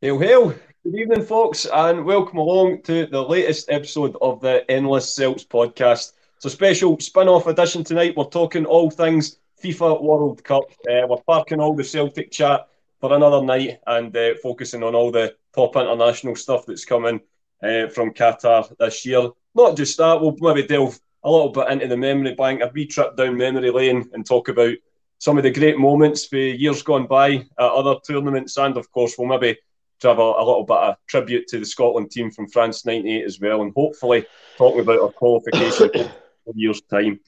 Hail, hail. Good evening, folks, and welcome along to the latest episode of the Endless Celts podcast. It's a special spin off edition tonight. We're talking all things FIFA World Cup. Uh, we're parking all the Celtic chat for another night and uh, focusing on all the top international stuff that's coming uh, from Qatar this year. Not just that, we'll maybe delve a little bit into the memory bank, a wee trip down memory lane, and talk about some of the great moments for years gone by at other tournaments. And of course, we'll maybe to have a, a, little bit of tribute to the Scotland team from France '98 as well, and hopefully talking about our qualification for years' time,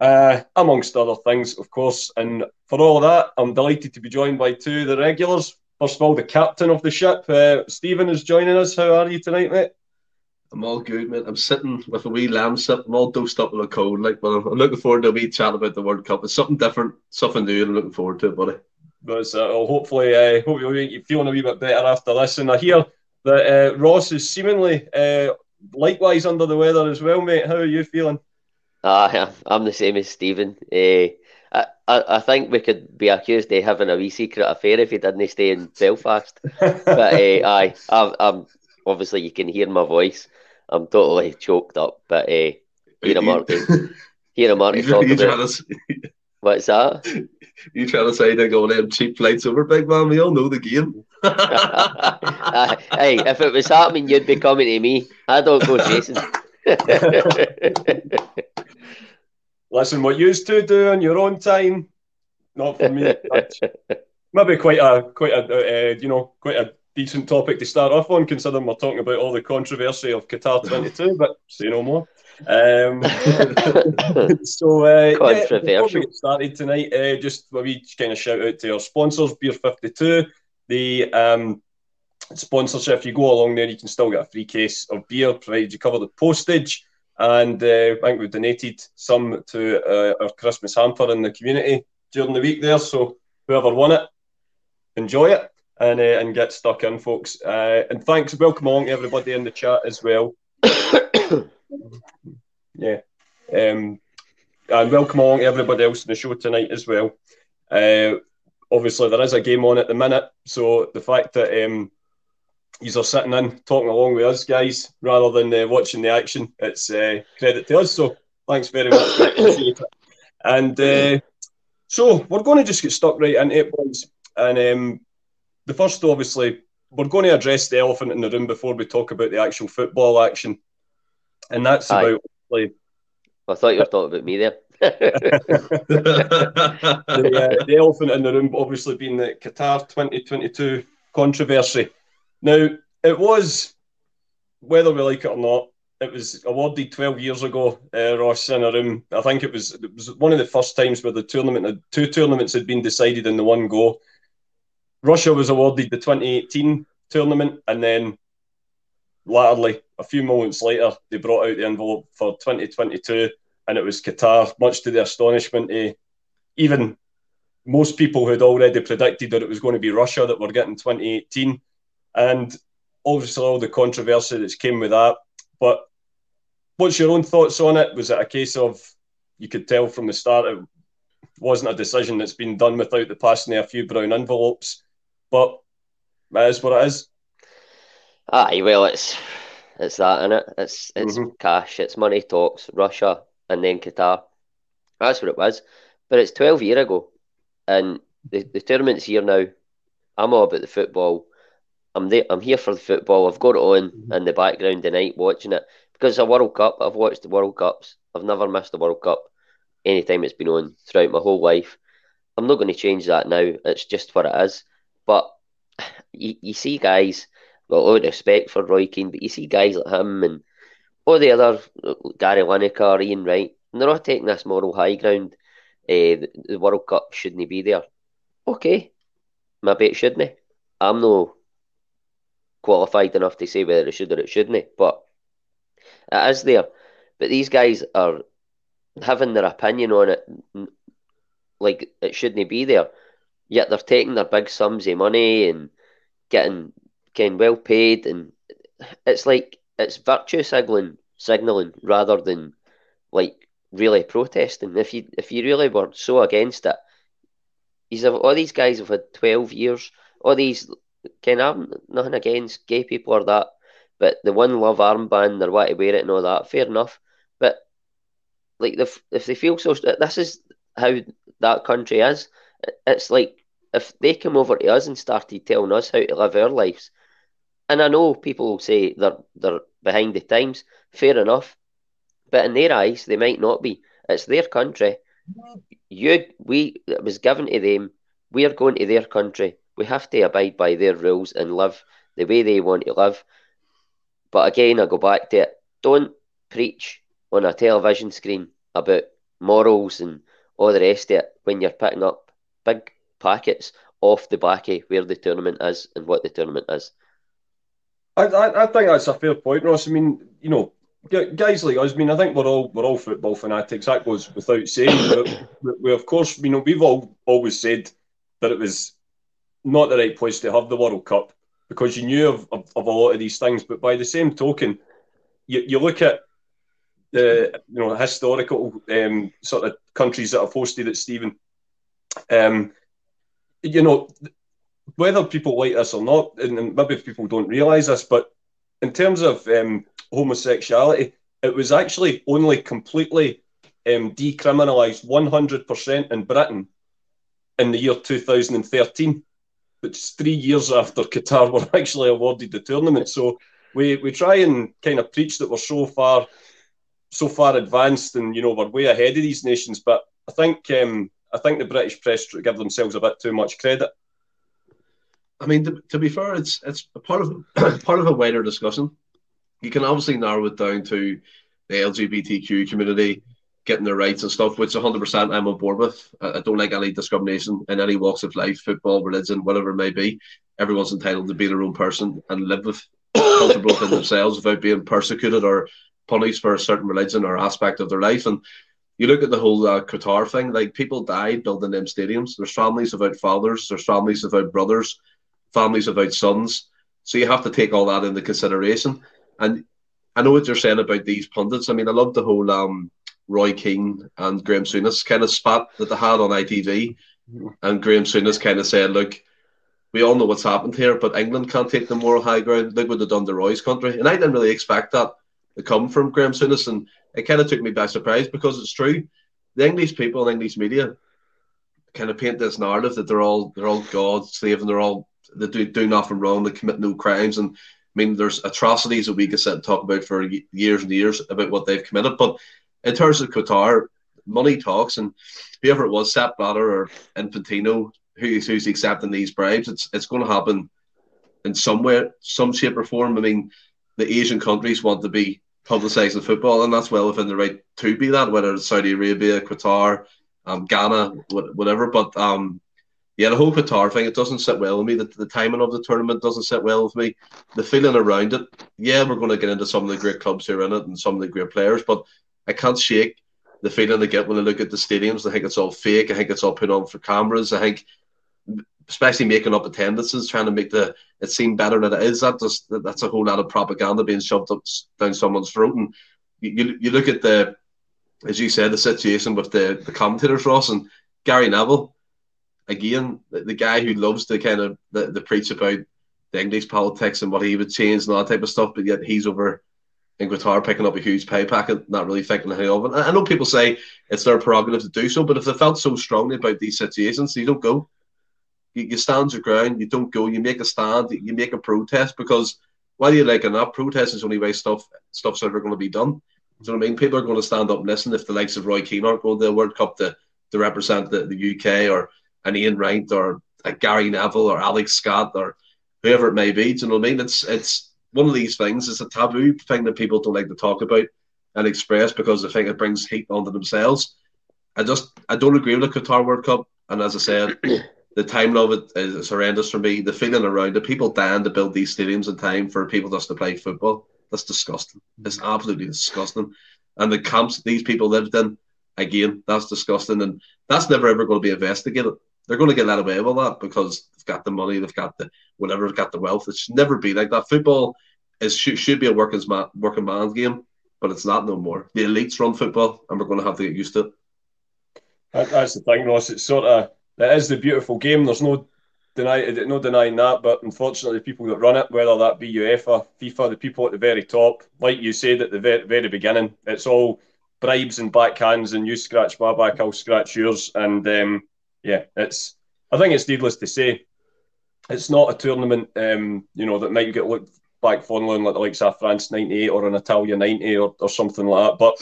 uh, amongst other things, of course. And for all of that, I'm delighted to be joined by two of the regulars. First of all, the captain of the ship, uh, Stephen, is joining us. How are you tonight, mate? I'm all good, mate. I'm sitting with a wee Lemsip. I'm all dosed up with a cold, like, but I'm, I'm looking forward to a wee chat about the World Cup. It's something different, something new, and I'm looking forward to it, buddy. But uh, hopefully, uh, hope you're feeling a wee bit better after this. And I hear that uh, Ross is seemingly uh, likewise under the weather as well, mate. How are you feeling? Uh, I'm the same as Stephen. Uh, I, I, I think we could be accused of having a wee secret affair if he didn't stay in Belfast. but uh, aye, I'm, I'm, obviously you can hear my voice. I'm totally choked up. But uh, here I'm Martin. Here I'm Martin talking about. What's that? You trying to say they're going to in cheap flights over big man? We all know the game. uh, hey, if it was happening, you'd be coming to me. I don't go chasing. Listen, what you used to do in your own time, not for me. Maybe quite a quite a uh, you know quite a decent topic to start off on, considering we're talking about all the controversy of Qatar 22. but say no more. Um, so, uh, yeah, before we get started tonight, uh, just maybe kind of shout out to our sponsors, Beer 52. The um, sponsorship, if you go along there, you can still get a free case of beer, provided you cover the postage. And uh, I think we've donated some to uh, our Christmas hamper in the community during the week there. So, whoever won it, enjoy it and uh, and get stuck in, folks. Uh, and thanks, welcome along everybody in the chat as well. yeah. Um, and welcome along everybody else in the show tonight as well. Uh, obviously, there is a game on at the minute, so the fact that um, you are sitting in talking along with us guys rather than uh, watching the action, it's uh, credit to us. So thanks very much. and uh, so we're going to just get stuck right into it, boys. And um, the first, obviously, we're going to address the elephant in the room before we talk about the actual football action and that's Aye. about like. I thought you were talking about me there. the, uh, the elephant in the room, obviously, being the Qatar 2022 controversy. Now, it was, whether we like it or not, it was awarded 12 years ago, uh, Ross, in a room. I think it was it was one of the first times where the tournament, two tournaments had been decided in the one go. Russia was awarded the 2018 tournament, and then latterly, a few moments later, they brought out the envelope for 2022, and it was Qatar, much to the astonishment of even most people who had already predicted that it was going to be Russia that were getting 2018. And obviously, all the controversy that's came with that. But what's your own thoughts on it? Was it a case of you could tell from the start it wasn't a decision that's been done without the passing of a few brown envelopes? But it is what it is. Aye, well, it's it's that in it. It's it's mm-hmm. cash. It's money talks. Russia and then Qatar. That's what it was. But it's twelve year ago, and the the tournament's here now. I'm all about the football. I'm there. I'm here for the football. I've got it on mm-hmm. in the background tonight, watching it because it's a World Cup. I've watched the World Cups. I've never missed a World Cup anytime it's been on throughout my whole life. I'm not going to change that now. It's just what it is. But you, you see guys got all respect for Roy Keane, but you see guys like him and all the other Gary Lineker, Ian Wright, and they're all taking this moral high ground. Uh, the, the, World Cup shouldn't be there. Okay, maybe it shouldn't. I'm no qualified enough to say whether it should or it shouldn't, but it is there. But these guys are having their opinion on it, like it shouldn't be there. Yet they're taking their big sums of money and getting getting well paid, and it's like it's virtue signaling, signaling rather than like really protesting. If you if you really were so against it, he's all these guys have had twelve years. All these Ken, I'm nothing against gay people or that, but the one love armband or what to wear it and all that, fair enough. But like, if if they feel so, this is how that country is. It's like if they come over to us and started telling us how to live our lives, and I know people say they're they're behind the times, fair enough, but in their eyes they might not be. It's their country. You we it was given to them. We are going to their country. We have to abide by their rules and live the way they want to live. But again, I go back to it. Don't preach on a television screen about morals and all the rest of it when you're picking up big packets off the backy where the tournament is and what the tournament is. I, I, think that's a fair point, Ross. I mean, you know, guys like us. I mean, I think we're all we're all football fanatics. That goes without saying. but we, of course, you know, we've all always said that it was not the right place to have the World Cup because you knew of, of, of a lot of these things. But by the same token, you, you look at the you know historical um, sort of countries that have hosted it, Stephen. Um, you know, whether people like this or not, and maybe people don't realise this, but in terms of um, homosexuality, it was actually only completely um, decriminalised 100% in Britain in the year 2013, which is three years after Qatar were actually awarded the tournament. So we, we try and kind of preach that we're so far so far advanced and you know we're way ahead of these nations, but I think um, I think the British press give themselves a bit too much credit. I mean, to, to be fair, it's it's part of part of a wider discussion. You can obviously narrow it down to the LGBTQ community getting their rights and stuff, which 100% I'm on board with. I, don't like any discrimination in any walks of life, football, religion, whatever it may be. Everyone's entitled to be their own person and live with comfortable within themselves without being persecuted or punished for a certain religion or aspect of their life. And you look at the whole uh, Qatar thing, like people died building them stadiums. There's families without fathers, there's families without brothers, families without sons. So you have to take all that into consideration. And I know what you're saying about these pundits. I mean, I love the whole um, Roy Keane and Graham Souness kind of spat that they had on ITV. And Graham Souness kind of said, look, we all know what's happened here, but England can't take the moral high ground. Look what they've done to Roy's country. And I didn't really expect that to come from Graham Souness. And it kind of took me by surprise because it's true. The English people and English media kind of paint this narrative that they're all they're all God slave and they're all they do, do nothing wrong, they commit no crimes. And I mean, there's atrocities that we can sit and talk about for years and years about what they've committed. But in terms of Qatar, money talks, and whoever it was, Sepp Blatter or Infantino, who's who's accepting these bribes, it's it's going to happen in some way, some shape or form. I mean, the Asian countries want to be publicising football, and that's well within the right to be that, whether it's Saudi Arabia, Qatar, um, Ghana, whatever. But um, yeah, the whole Qatar thing, it doesn't sit well with me. The, the timing of the tournament doesn't sit well with me. The feeling around it, yeah, we're going to get into some of the great clubs who are in it and some of the great players, but I can't shake the feeling I get when I look at the stadiums. I think it's all fake. I think it's all put on for cameras. I think, especially making up attendances, trying to make the it seem better than it is. That just that's a whole lot of propaganda being shoved up down someone's throat. And you, you look at the, as you said, the situation with the the commentators, Ross and Gary Neville. Again, the, the guy who loves to kind of the, the preach about the English politics and what he would change and all that type of stuff, but yet he's over in Qatar picking up a huge pay packet, not really thinking anything of it. I know people say it's their prerogative to do so, but if they felt so strongly about these situations, you don't go. You, you stand your ground, you don't go, you make a stand, you make a protest because whether you like or not, protest is the only way stuff stuff's ever going to be done. Do you know what I mean? People are going to stand up and listen if the likes of Roy Keane aren't going to the World Cup to, to represent the, the UK or an Ian Wright or a Gary Neville or Alex Scott or whoever it may be. Do you know what I mean? It's it's one of these things. It's a taboo thing that people don't like to talk about and express because they think it brings heat onto themselves. I just I don't agree with the Qatar World Cup, and as I said, the timing of it is horrendous for me. The feeling around it, people dying to build these stadiums in time for people just to play football. That's disgusting. It's absolutely disgusting. And the camps these people lived in, again, that's disgusting. And that's never ever going to be investigated. They're going to get let away with that because they've got the money, they've got the whatever, they've got the wealth. It should never be like that. Football is should, should be a working man, working man's game, but it's not no more. The elites run football, and we're going to have to get used to it. That, that's the thing, Ross. It's sort of it is the beautiful game. There's no deny no denying that, but unfortunately, the people that run it, whether that be UEFA, FIFA, the people at the very top, like you said at the very, very beginning, it's all bribes and backhands, and you scratch my back, I'll scratch yours, and um, yeah, it's. I think it's needless to say, it's not a tournament, um, you know, that might get looked back fondly on like the likes of France '98 or an Italia '90 or, or something like that, but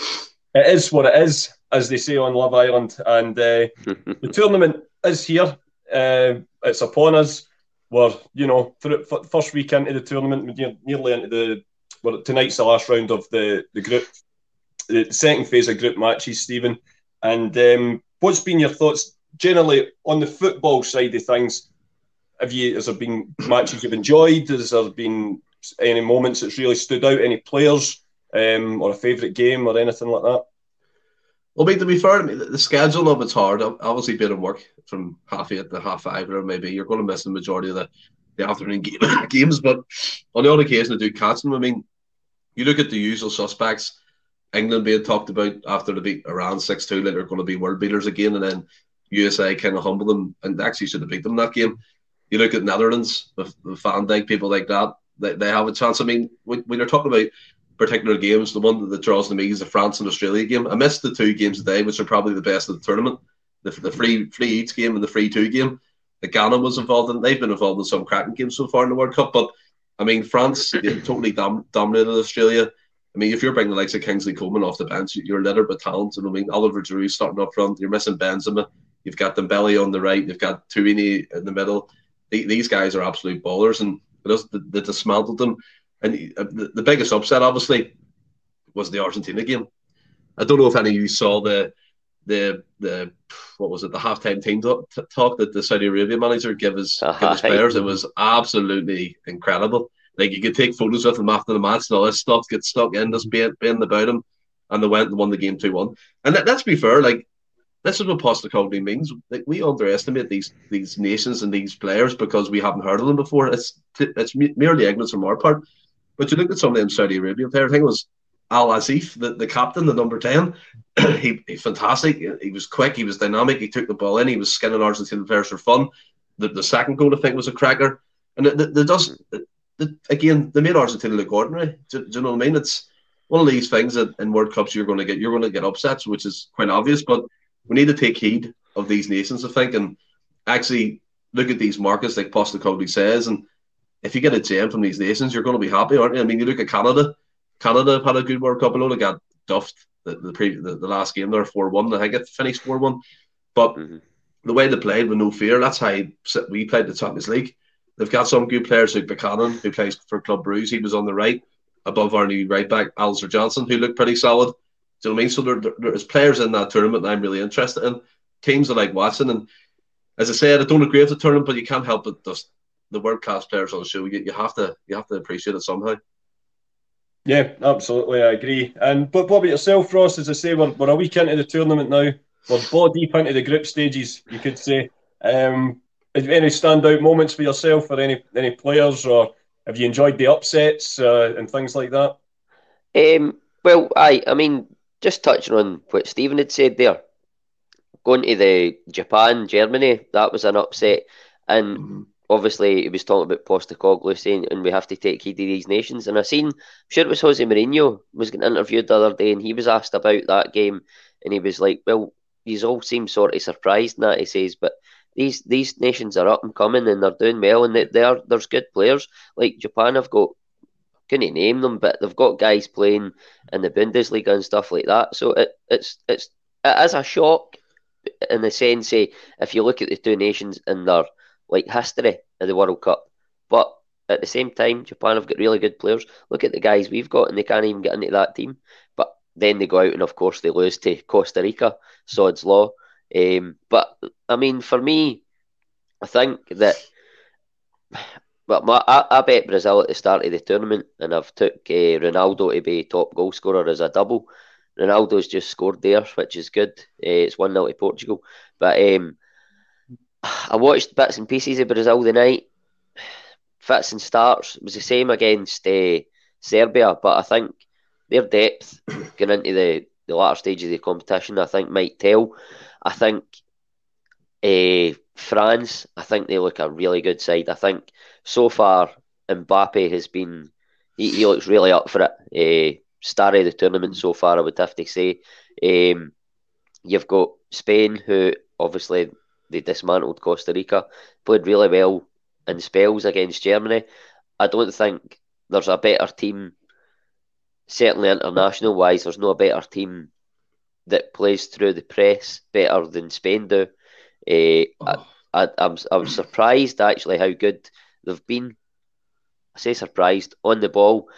it is what it is, as they say on Love Island, and uh, the tournament is here. Uh, it's upon us. We're, you know, for, first week into the tournament, we're nearly into the. Well, tonight's the last round of the, the group, the second phase of group matches, Stephen. And um, what's been your thoughts generally on the football side of things? Have you has there been matches you've enjoyed? Has there been any moments that's really stood out? Any players um, or a favourite game or anything like that? Well, mean, to be fair, the schedule of it's hard. Obviously, being in work from half eight to half five, or maybe you're going to miss the majority of the, the afternoon game, games. But on the odd occasion, I do catch them. I mean, you look at the usual suspects. England being talked about after the beat Iran six two, like they're going to be world beaters again, and then USA kind of humble them and actually should have beat them that game. You look at Netherlands with Van Dijk, people like that, they, they have a chance. I mean, when, when you're talking about particular games. The one that draws to me is the France and Australia game. I missed the two games today, which are probably the best of the tournament. The, the free free each game and the free two game. The Ghana was involved in. They've been involved in some cracking games so far in the World Cup. But I mean, France totally dom- dominated Australia. I mean, if you're bringing the likes of Kingsley Coman off the bench, you're littered with talent. And I mean, Oliver Giroud starting up front. You're missing Benzema. You've got Dembele on the right. You've got Tuini in the middle. these guys are absolute ballers, and they dismantled them. And uh, the, the biggest upset, obviously, was the Argentina game. I don't know if any of you saw the the the what was it the halftime team talk, talk that the Saudi Arabia manager gave his, uh, give his players. It was absolutely incredible. Like you could take photos with them after the match and all this stuff get stuck in, just being, being about him, and they went and won the game two one. And that, let's be fair, like this is what Postecoglou means. Like we underestimate these these nations and these players because we haven't heard of them before. It's it's merely ignorance from our part. But you look at some of them Saudi Arabia players. I think it was Al Asif, the, the captain, the number 10. he, he's fantastic. He was quick, he was dynamic, he took the ball in, he was skinning Argentine players for fun. The, the second goal, I think, was a cracker. And it, it, it does, it, again, they made Argentina look ordinary. Do, do, you know what I mean? It's one of these things that in World Cups you're going to get, you're going to get upsets, which is quite obvious. But we need to take heed of these nations, I think, and actually look at these markets like Postecoglou says, and if you get a gem from these nations, you're going to be happy, aren't you? I mean, you look at Canada. Canada have had a good World Cup. I know they got duffed the the, pre- the, the last game there four one. I think it finished four one, but mm-hmm. the way they played with no fear. That's how we played the Champions League. They've got some good players like Buchanan, who plays for Club Brugge. He was on the right above our new right back, Alistair Johnston, who looked pretty solid. Do you know what I mean? So there, there's players in that tournament that I'm really interested in. Teams I like Watson, and as I said, I don't agree with the tournament, but you can't help but just the world class players on the show. You, you have to you have to appreciate it somehow. Yeah, absolutely, I agree. And but Bobby yourself, Ross, as I say, we're, we're a week into the tournament now. We're ball deep into the group stages, you could say. Um, any standout moments for yourself or any any players, or have you enjoyed the upsets uh, and things like that? Um, well, I I mean, just touching on what Stephen had said there, going to the Japan Germany, that was an upset, and mm-hmm obviously he was talking about Postecoglou saying, and we have to take heed of these nations. And I seen, I'm sure it was Jose Mourinho was getting interviewed the other day, and he was asked about that game, and he was like, "Well, these all seem sort of surprised." And that he says, but these these nations are up and coming, and they're doing well, and they, they are there's good players like Japan have got. Couldn't name them, but they've got guys playing in the Bundesliga and stuff like that. So it, it's it's it is a shock in the sense, of, if you look at the two nations and their like history of the World Cup. But at the same time, Japan have got really good players. Look at the guys we've got, and they can't even get into that team. But then they go out, and of course, they lose to Costa Rica, Sod's Law. Um, but I mean, for me, I think that. But my, I, I, bet Brazil at the start of the tournament, and I've took uh, Ronaldo to be top goal scorer as a double. Ronaldo's just scored there, which is good. Uh, it's one 0 to Portugal, but um, I watched bits and pieces of Brazil the night. Fits and starts it was the same against uh, Serbia, but I think their depth going into the, the latter stage of the competition, I think might tell. I think uh, France, I think they look a really good side. I think so far Mbappe has been he, he looks really up for it. Uh, star of the tournament so far, I would have to say. Um, you've got Spain, who obviously they dismantled Costa Rica, played really well in spells against Germany. I don't think there's a better team, certainly international wise, there's no better team that plays through the press better than Spain do. Uh, oh. I, I, I'm, I'm surprised actually how good they've been. I say surprised on the ball.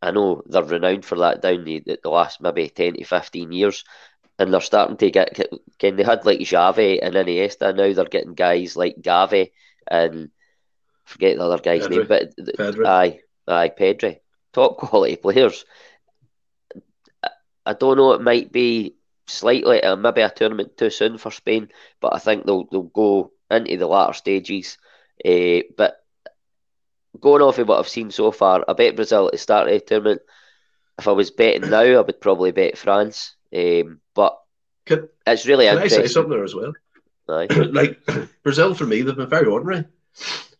I know they're renowned for that down the, the last maybe 10 to 15 years. And they're starting to get, can they had like Xavi and Iniesta, now they're getting guys like Gavi and forget the other guy's Pedri. name, but Pedri. aye, aye, Pedri. Top quality players. I don't know, it might be slightly, uh, maybe a tournament too soon for Spain, but I think they'll, they'll go into the latter stages. Uh, but going off of what I've seen so far, I bet Brazil at the start of the tournament. If I was betting now, I would probably bet France. Um, but can, it's really can. I say something there as well? like Brazil for me, they've been very ordinary,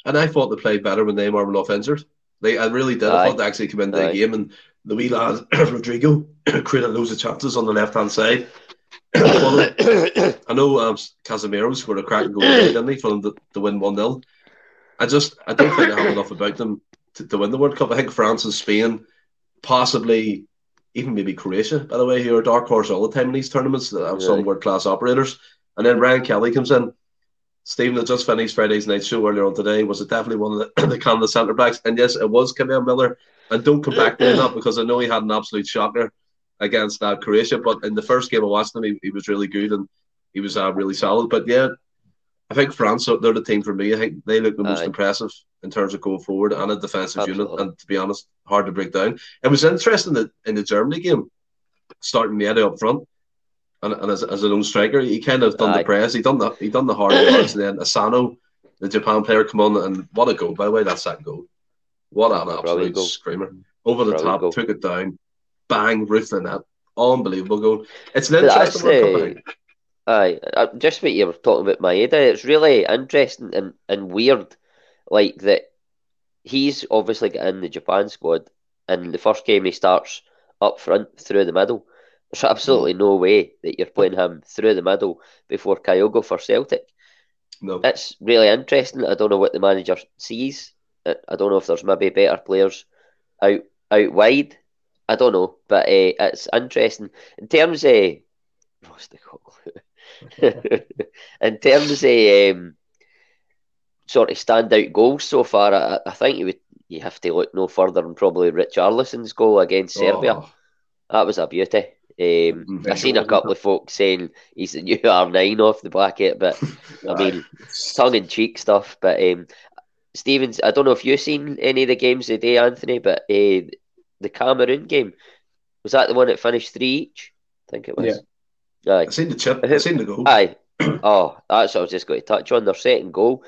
and I thought they played better when Neymar went off injured. They, I really did. Aye. I thought they actually came into the game, and the wee lad Rodrygo created loads of chances on the left hand side. I know um, Casemiro scored a cracking goal, didn't he, for them to, to win 1 0. I just I don't think they have enough about them to, to win the World Cup. I think France and Spain, possibly even maybe Croatia, by the way, who are dark horse all the time in these tournaments that have some world class operators. And then Ryan Kelly comes in. Stephen had just finished Friday's night show earlier on today. Was it definitely one of the, the Canada centre backs? And yes, it was Kamal Miller. And don't come back to that because I know he had an absolute shocker against that uh, Croatia. But in the first game I watched him, he, he was really good and he was uh, really solid. But yeah, I think France, they're the team for me. I think they look the most Aye. impressive in terms of going forward and a defensive Absolutely. unit. And to be honest, hard to break down. It was interesting that in the Germany game, starting Maeda up front, and, and as, as a lone striker, he kind of done Aye. the press. He done the he done the hard yards, and then Asano, the Japan player, come on and what a goal! By the way, that's that second goal, what an absolute screamer over the top, took it down, bang, roof the net, unbelievable goal. It's an interesting. Aye, uh, just what you were talking about, Maeda. It's really interesting and, and weird, like that. He's obviously got in the Japan squad, and the first game he starts up front through the middle. There's absolutely no way that you're playing him through the middle before Kyogo for Celtic. No, it's really interesting. I don't know what the manager sees. I don't know if there's maybe better players out out wide. I don't know, but uh, it's interesting in terms of. What's the in terms of um, sort of standout goals so far, I, I, think you would you have to look no further than probably Richarlison's goal against Serbia. Oh. That was a beauty. Um, mm-hmm. I seen a couple of folks saying he's the new R9 off the it, but I mean, tongue in cheek stuff. But um, Stevens, I don't know if you've seen any of the games today, Anthony, but uh, the Cameroon game was that the one that finished three each? I think it was. Yeah. Aye. I seen the chip. I seen the goal. Aye. oh, that's what I was just going to touch on. Their second goal.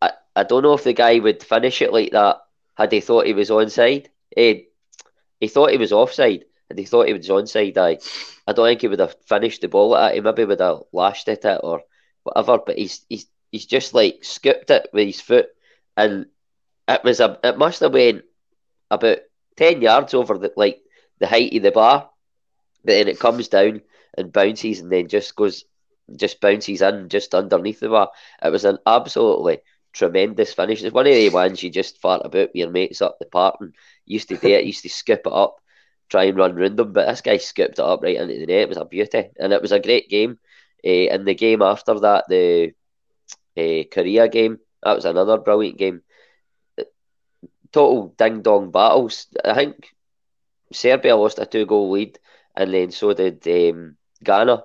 I, I don't know if the guy would finish it like that had he thought he was onside. He, he thought he was offside and he thought he was onside. Aye. I don't think he would have finished the ball at it. He maybe would have lashed at it or whatever. But he's he's he's just like scooped it with his foot, and it was a it must have been about ten yards over the like the height of the bar. But then it comes down and bounces and then just goes, just bounces in just underneath the bar. It was an absolutely tremendous finish. It's one of the ones you just fart about with your mates up the park and used to do it, used to skip it up, try and run round them. But this guy skipped it up right into the net. It was a beauty. And it was a great game. Uh, and the game after that, the uh, Korea game, that was another brilliant game. Total ding dong battles. I think Serbia lost a two goal lead, and then so did um, Ghana.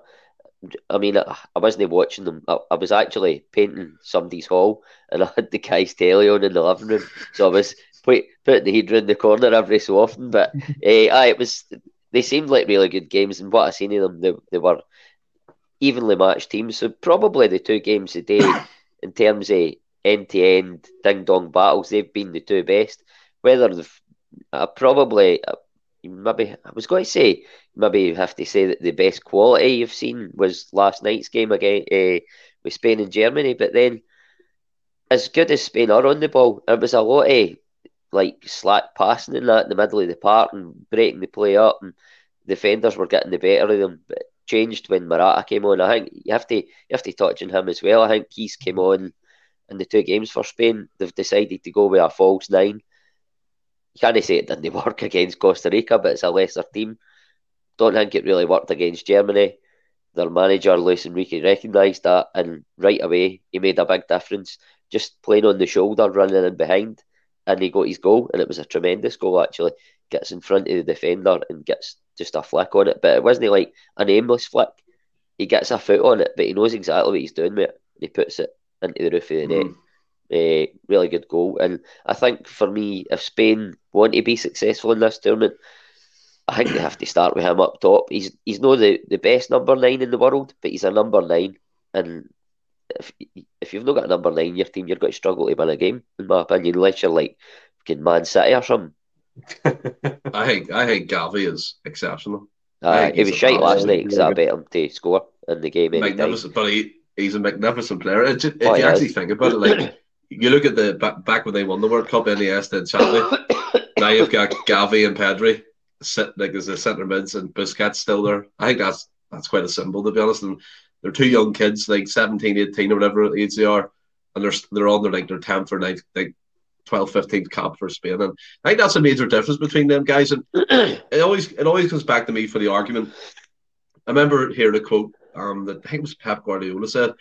I mean, I, I wasn't watching them. I, I, was actually painting somebody's hall, and I had the guy's telly on in the living room, so I was put, putting the heater in the corner every so often. But uh, aye, it was. They seemed like really good games, and what I seen of them, they, they were evenly matched teams. So probably the two games a day in terms of end to end ding dong battles, they've been the two best. Whether they've uh, probably uh, maybe I was going to say maybe you have to say that the best quality you've seen was last night's game again uh, with Spain and Germany. But then, as good as Spain are on the ball, it was a lot of like slack passing in that in the middle of the park and breaking the play up, and defenders were getting the better of them. But changed when Morata came on. I think you have to you have to touch on him as well. I think he's came on in the two games for Spain. They've decided to go with a false nine. You can't say it didn't work against Costa Rica, but it's a lesser team. Don't think it really worked against Germany. Their manager, Luis Enrique, recognised that and right away he made a big difference. Just playing on the shoulder, running in behind, and he got his goal, and it was a tremendous goal actually. Gets in front of the defender and gets just a flick on it, but it wasn't like an aimless flick. He gets a foot on it, but he knows exactly what he's doing with it. He puts it into the roof of the net. Mm. Uh, really good goal, and I think for me, if Spain want to be successful in this tournament, I think they have to start with him up top. He's he's not the, the best number nine in the world, but he's a number nine, and if if you've not got a number nine in your team, you're going to struggle to win a game, in my opinion, unless you're like Man City or something. I think I think Gavi is exceptional. Uh, he was shite last night because I bet him to score in the game. Magnificent, but he, he's a magnificent player. If, if oh, you actually is. think about it, like you look at the back, back when they won the World Cup, Iniesta and Xavi. now you've got Gavi and Pedri sit like as the centre mids and Busquets still there. I think that's that's quite a symbol to be honest. And they're two young kids, like 17, 18 or whatever age they are, and they're they're on their like their tenth or ninth, like 12, 15th cap for Spain. And I think that's a major difference between them guys. And it always it always comes back to me for the argument. I remember hearing a quote um, that I think it was Pep Guardiola said,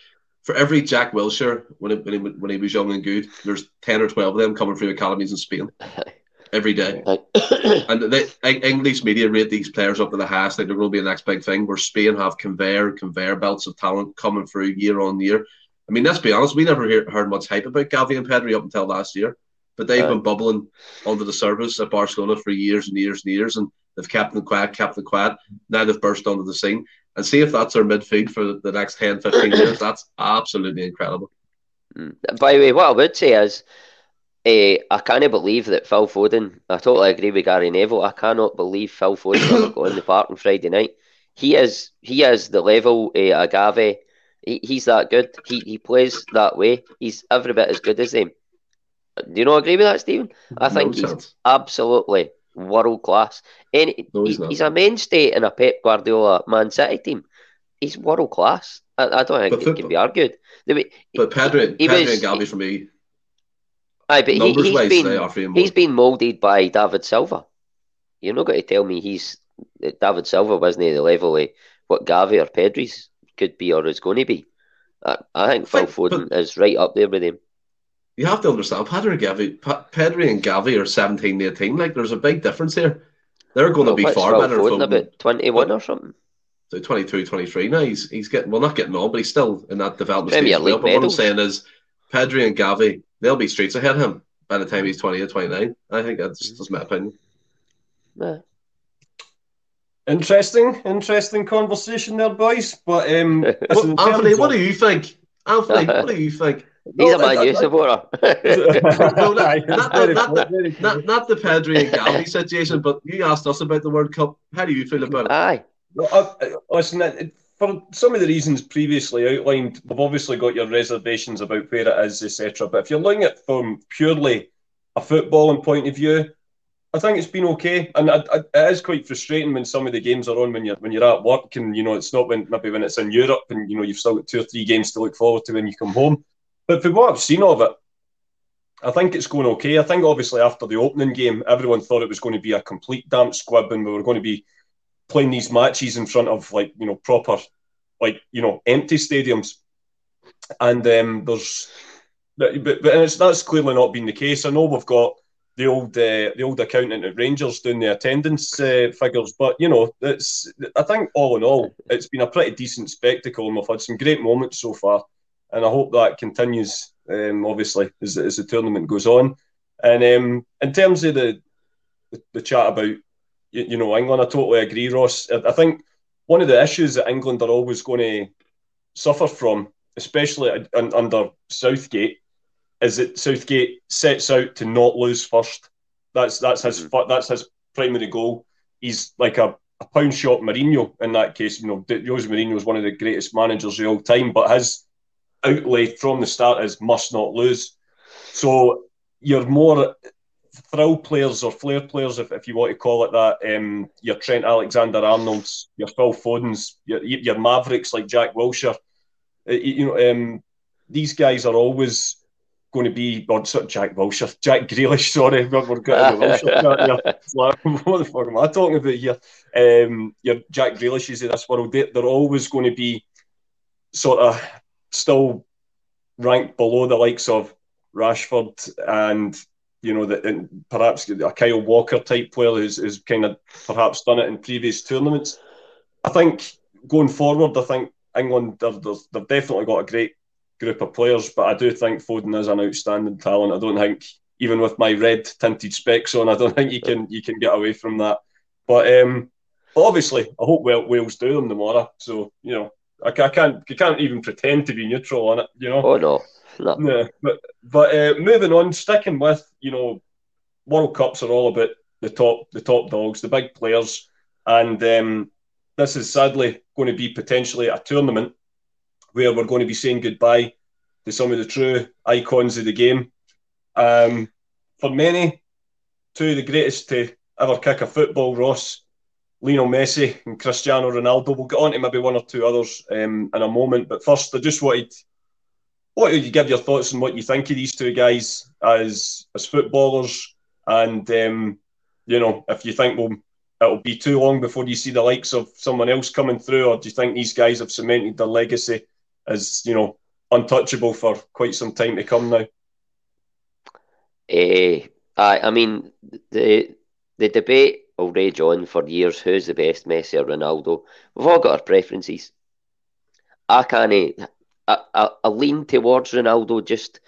for every Jack Wilshere when, it, when, he, when he was young and good, there's 10 or 12 of them coming through academies in Spain. every day. and the English media rate these players up to the highest, like they're going to be the next big thing. Where Spain have conveyor conveyor belts of talent coming through year on year. I mean, let's be honest, we never hear, heard much hype about Gavi and Pedri up until last year, but they've been bubbling under the surface at Barcelona for years and years and years, and they've kept them quiet, kept them quiet. Now they've burst onto the scene. And see if that's our midfield for the next 10, 15 years. That's absolutely incredible. Mm. By the way, what I would say is uh, I can't believe that Phil Foden. I totally agree with Gary Neville. I cannot believe Phil Foden will go in the park on Friday night. He is he is the level uh, Agave. He, he's that good. He he plays that way. He's every bit as good as them. Do you not agree with that, Stephen? I think no he's absolutely world class. And no, he's, he's, a mainstay in a Pep Guardiola Man City team. He's world class. I, I don't think but it can be argued. Way, but Pedri, he, Pedri was, and Gavi for me Aye, but he, has been he's been moulded by David Silva. You're not going to tell me he's David Silva wasn't at the level of what Gavi or Pedri's could be or is going to be. I, I think Phil Foden is right up there with him. You have to understand, Pedri and Gavi, Pedri and Gavi are 17, 18. Like, there's a big difference here. They're going well, to be far Phil better. Foden about 21 or something. So 22, 23 now. He's, he's getting, well, not getting on, but he's still in that development Premier stage. But what I'm saying is, Pedri and Gavi, they'll be streets ahead of him by the time he's 20 or 29. I think that's just my opinion. Yeah. Interesting, interesting conversation there, boys. But um, well, Anthony, what do you think? Anthony, what do you think? He's no, a Man U supporter. no, not, not, the, not, the, not, not the Pedri and Gavi situation, but you asked us about the World Cup. How do you feel about it? Aye. Well, uh listen, it, for some of the reasons previously outlined, we've obviously got your reservations about where it is, etc. But if you're looking at from purely a footballing point of view, I think it's been okay, and it, it is quite frustrating when some of the games are on when you're when you're at work, and you know it's not when maybe when it's in Europe, and you know you've still got two or three games to look forward to when you come home. But for what I've seen of it, I think it's going okay. I think obviously after the opening game, everyone thought it was going to be a complete damp squib, and we were going to be playing these matches in front of like you know proper like you know empty stadiums, and um, there's but, but and it's that's clearly not been the case. I know we've got the old uh, the old accountant at Rangers doing the attendance uh, figures, but you know it's I think all in all it's been a pretty decent spectacle, and we've had some great moments so far, and I hope that continues. Um, obviously, as, as the tournament goes on, and um, in terms of the the, the chat about you, you, know, England. I totally agree, Ross. I, I, think one of the issues that England are always going to suffer from, especially under Southgate, is that Southgate sets out to not lose first. That's that's his mm-hmm. that's his primary goal. He's like a, a pound shot Mourinho in that case. You know, Jose Mourinho is one of the greatest managers of all time, but his outlay from the start is must not lose. So you're more thrill players or flair players, if, if you want to call it that. Um, your Trent Alexander Arnold's, your Phil Fodens, your, your Mavericks like Jack Wilshere. Uh, you know, um, these guys are always going to be or sort of Jack Wilshere, Jack Grealish. Sorry, we're, we're getting the Wilshere Like, what the fuck am I talking about here? Um, your Jack Grealishes of this world, they're always going to be sort of still ranked below the likes of Rashford and you know that perhaps a Kyle Walker type player who's, who's kind of perhaps done it in previous tournaments. I think going forward, I think England they've, they've definitely got a great group of players, but I do think Foden is an outstanding talent. I don't think even with my red tinted specs on, I don't think you can you can get away from that. But um, obviously, I hope Wales do them tomorrow. So you know, I, I can't I can't even pretend to be neutral on it. You know. Oh no. No. Yeah, but but uh, moving on, sticking with you know, World Cups are all about the top the top dogs, the big players, and um, this is sadly going to be potentially a tournament where we're going to be saying goodbye to some of the true icons of the game. Um, for many, two of the greatest to ever kick a football, Ross, Lionel Messi and Cristiano Ronaldo. We'll get on to maybe one or two others um, in a moment, but first, I just wanted what you give your thoughts on what you think of these two guys as as footballers, and um, you know if you think well it'll be too long before you see the likes of someone else coming through, or do you think these guys have cemented their legacy as you know untouchable for quite some time to come now? Uh, I I mean the the debate will rage on for years. Who's the best, Messi or Ronaldo? We've all got our preferences. I can't I, I, lean towards Ronaldo just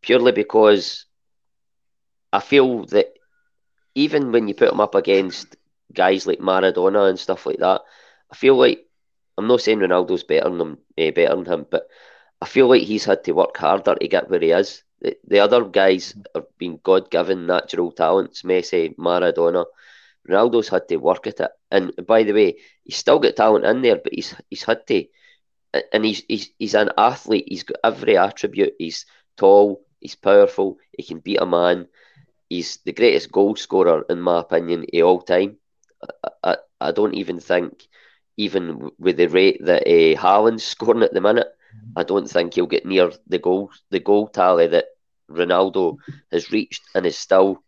purely because I feel that even when you put him up against guys like Maradona and stuff like that, I feel like I'm not saying Ronaldo's better than him, eh, better than him, but I feel like he's had to work harder to get where he is. The, the other guys have been God given natural talents, Messi, Maradona. Ronaldo's had to work at it. And by the way, he's still got talent in there, but he's he's had to and he's he's he's an athlete. He's got every attribute. He's tall. He's powerful. He can beat a man. He's the greatest goal scorer in my opinion of all time. I, I, I don't even think, even with the rate that uh, Haaland's scoring at the minute, I don't think he'll get near the goal the goal tally that Ronaldo has reached and is still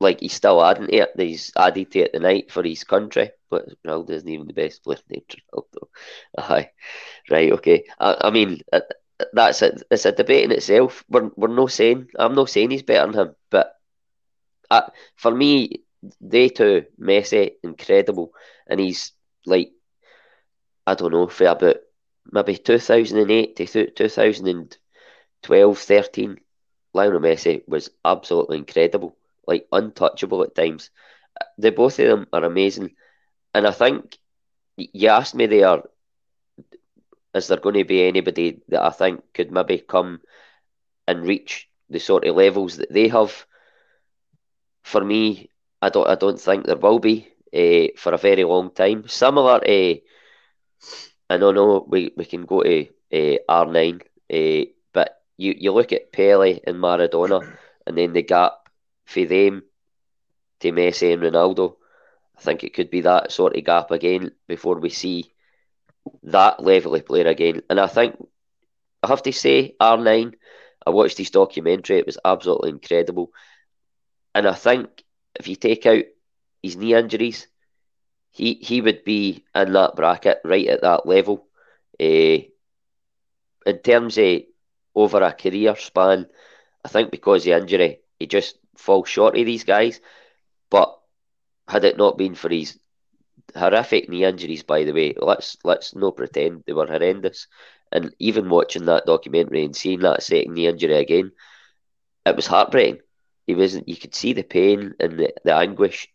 like he's still adding to it. He's added to it tonight for his country, but Ronaldo isn't even the best player named Ronaldo. Aye, right, okay. I, I mean, uh, that's it. It's a debate in itself. We're we're no saying I'm not saying he's better than him, but uh, for me, they two, Messi, incredible, and he's like, I don't know, for about maybe 2008 to 2012, 13, Lionel Messi was absolutely incredible like untouchable at times. The both of them are amazing, and I think you asked me there, is there going to be anybody that I think could maybe come and reach the sort of levels that they have? For me, I don't. I don't think there will be uh, for a very long time. Similar, uh, I don't know. We, we can go to uh, eh, R nine, uh, but you you look at Pele and Maradona, and then the gap for them to Messi and Ronaldo. I think it could be that sort of gap again before we see that level of player again. And I think I have to say, R9, I watched his documentary, it was absolutely incredible. And I think if you take out his knee injuries, he, he would be in that bracket right at that level. Uh, in terms of over a career span, I think because the injury, he just fall short of these guys. But had it not been for his horrific knee injuries, by the way, let's let's no pretend they were horrendous. And even watching that documentary and seeing that second knee injury again, it was heartbreaking. He wasn't. You could see the pain and the, the anguish.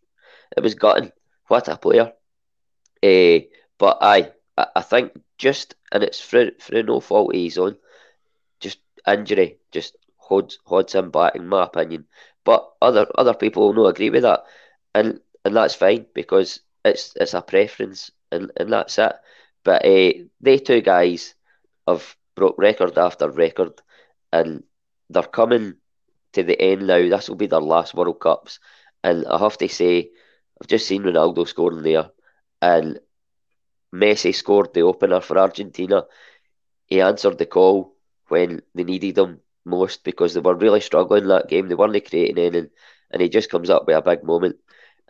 It was gutting. What a player. Uh, but I, I think just and it's for for no fault of his own. Just injury just holds holds him back, in my opinion. But other other people will not agree with that, and and that's fine because it's it's a preference, and, and that's it. But uh, they two guys have broke record after record, and they're coming to the end now. This will be their last World Cups, and I have to say, I've just seen Ronaldo scoring there, and Messi scored the opener for Argentina. He answered the call when they needed him most because they were really struggling that game. They weren't creating anything, and he just comes up with a big moment.